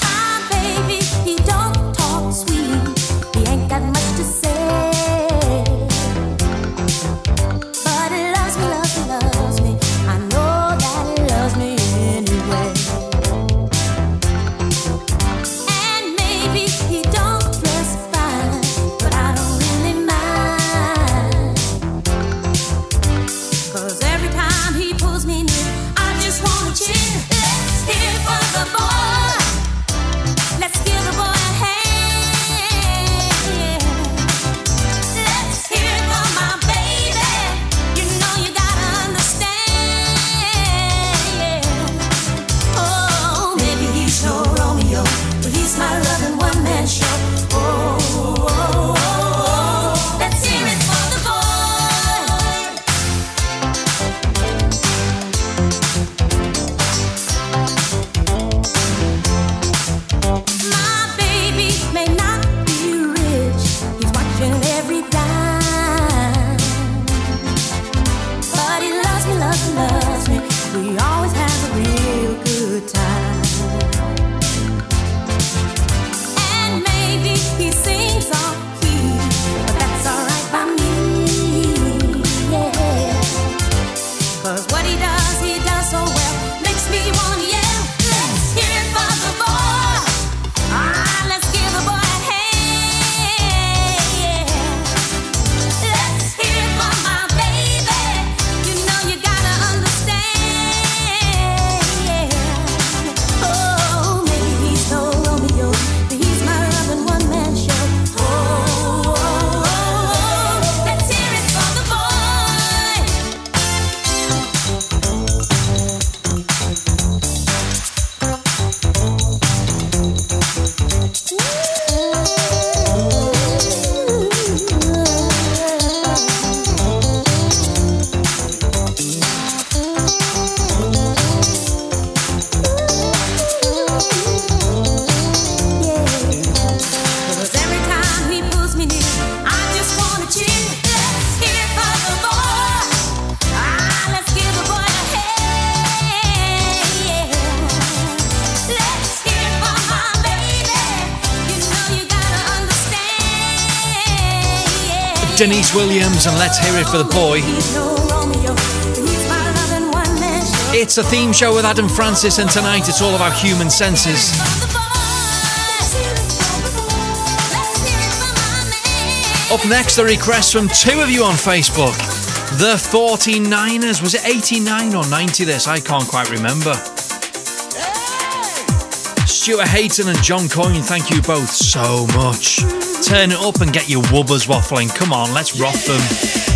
Williams, and let's hear it for the boy. It's a theme show with Adam Francis, and tonight it's all about human senses. Up next, a request from two of you on Facebook. The 49ers. Was it 89 or 90 this? I can't quite remember. Stuart Hayton and John Coyne, thank you both so much. Turn it up and get your wubbers waffling. Come on, let's rock them.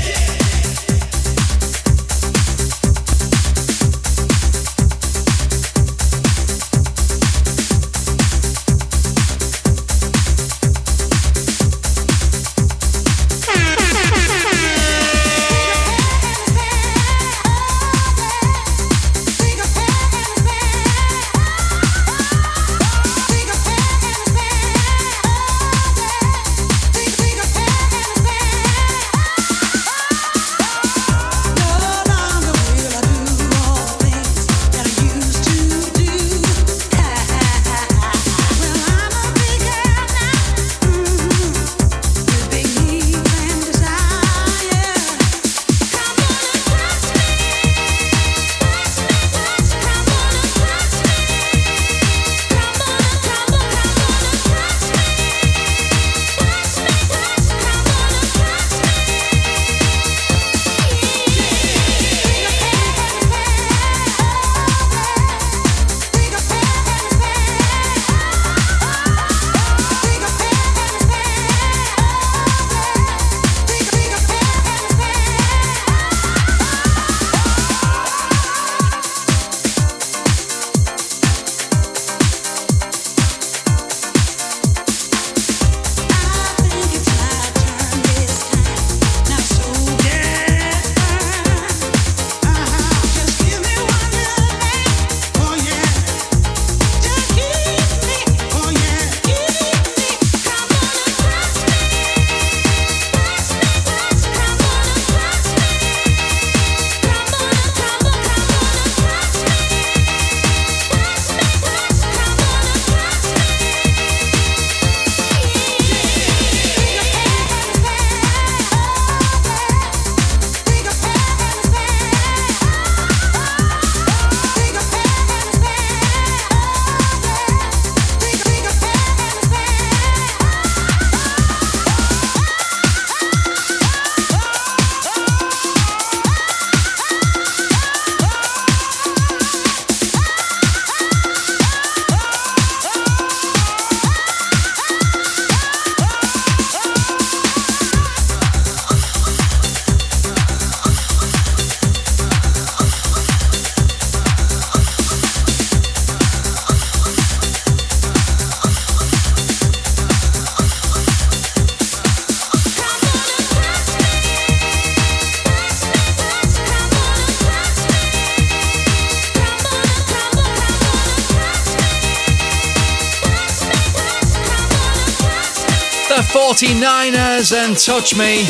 49ers and Touch Me.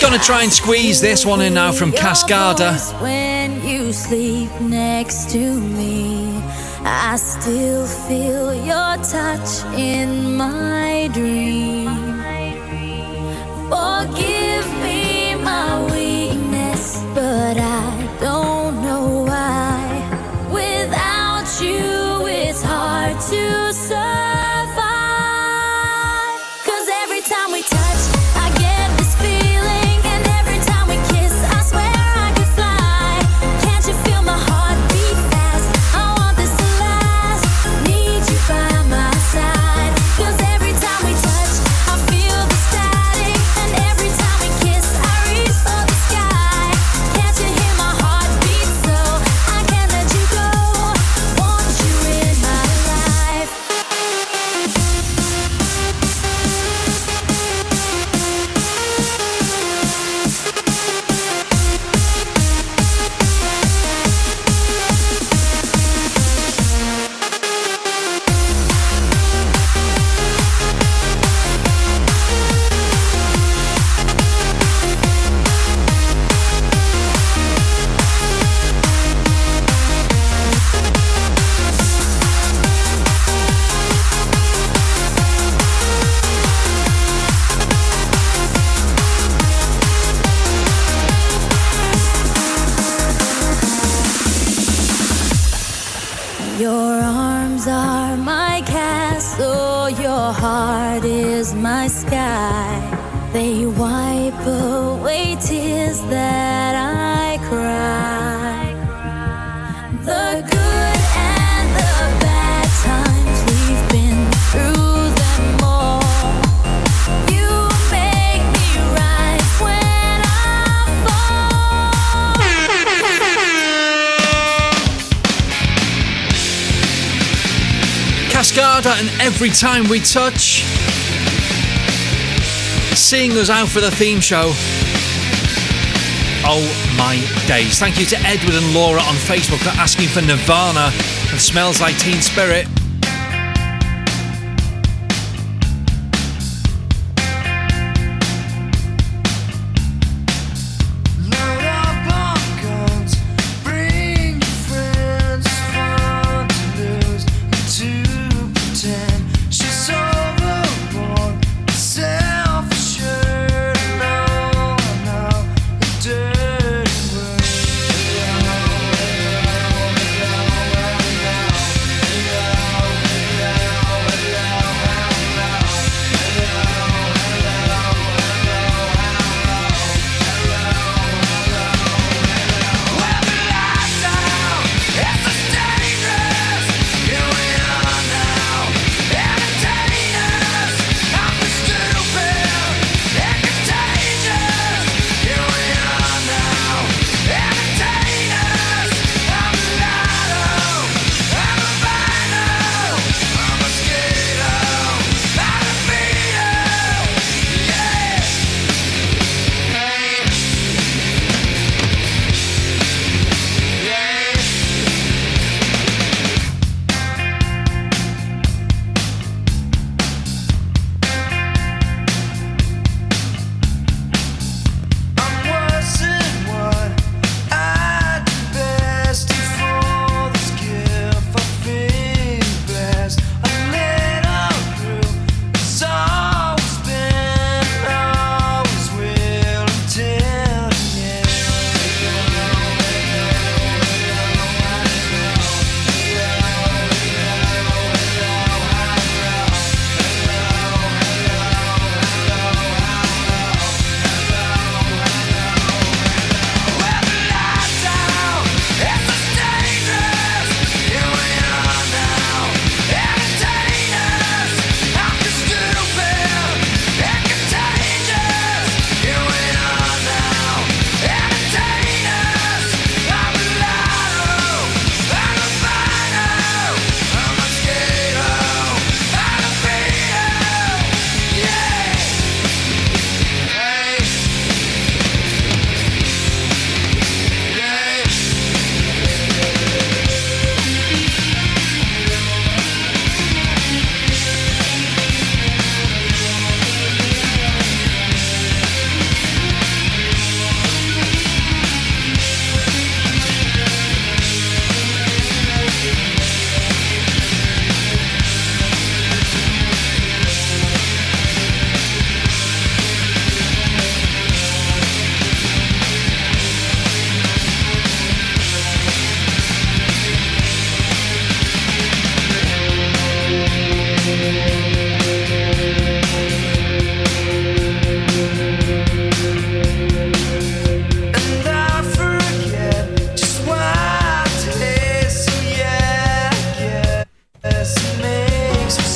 Gonna try and squeeze this one in now from Cascada. When you sleep next to me, I still feel your touch in my Every Time We Touch. Seeing us out for the theme show. Oh my days. Thank you to Edward and Laura on Facebook for asking for Nirvana and Smells Like Teen Spirit.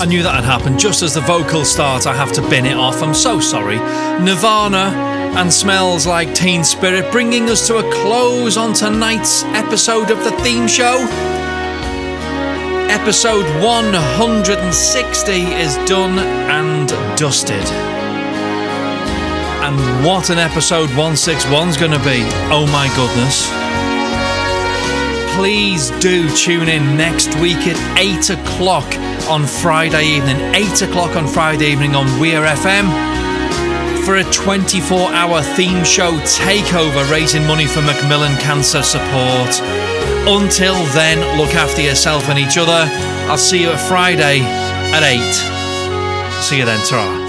I knew that had happened. Just as the vocals start, I have to bin it off. I'm so sorry. Nirvana and Smells Like Teen Spirit bringing us to a close on tonight's episode of the theme show. Episode 160 is done and dusted. And what an episode 161's going to be. Oh my goodness. Please do tune in next week at 8 o'clock on Friday evening. 8 o'clock on Friday evening on Weir FM for a 24 hour theme show takeover raising money for Macmillan Cancer Support. Until then, look after yourself and each other. I'll see you at Friday at 8. See you then, ta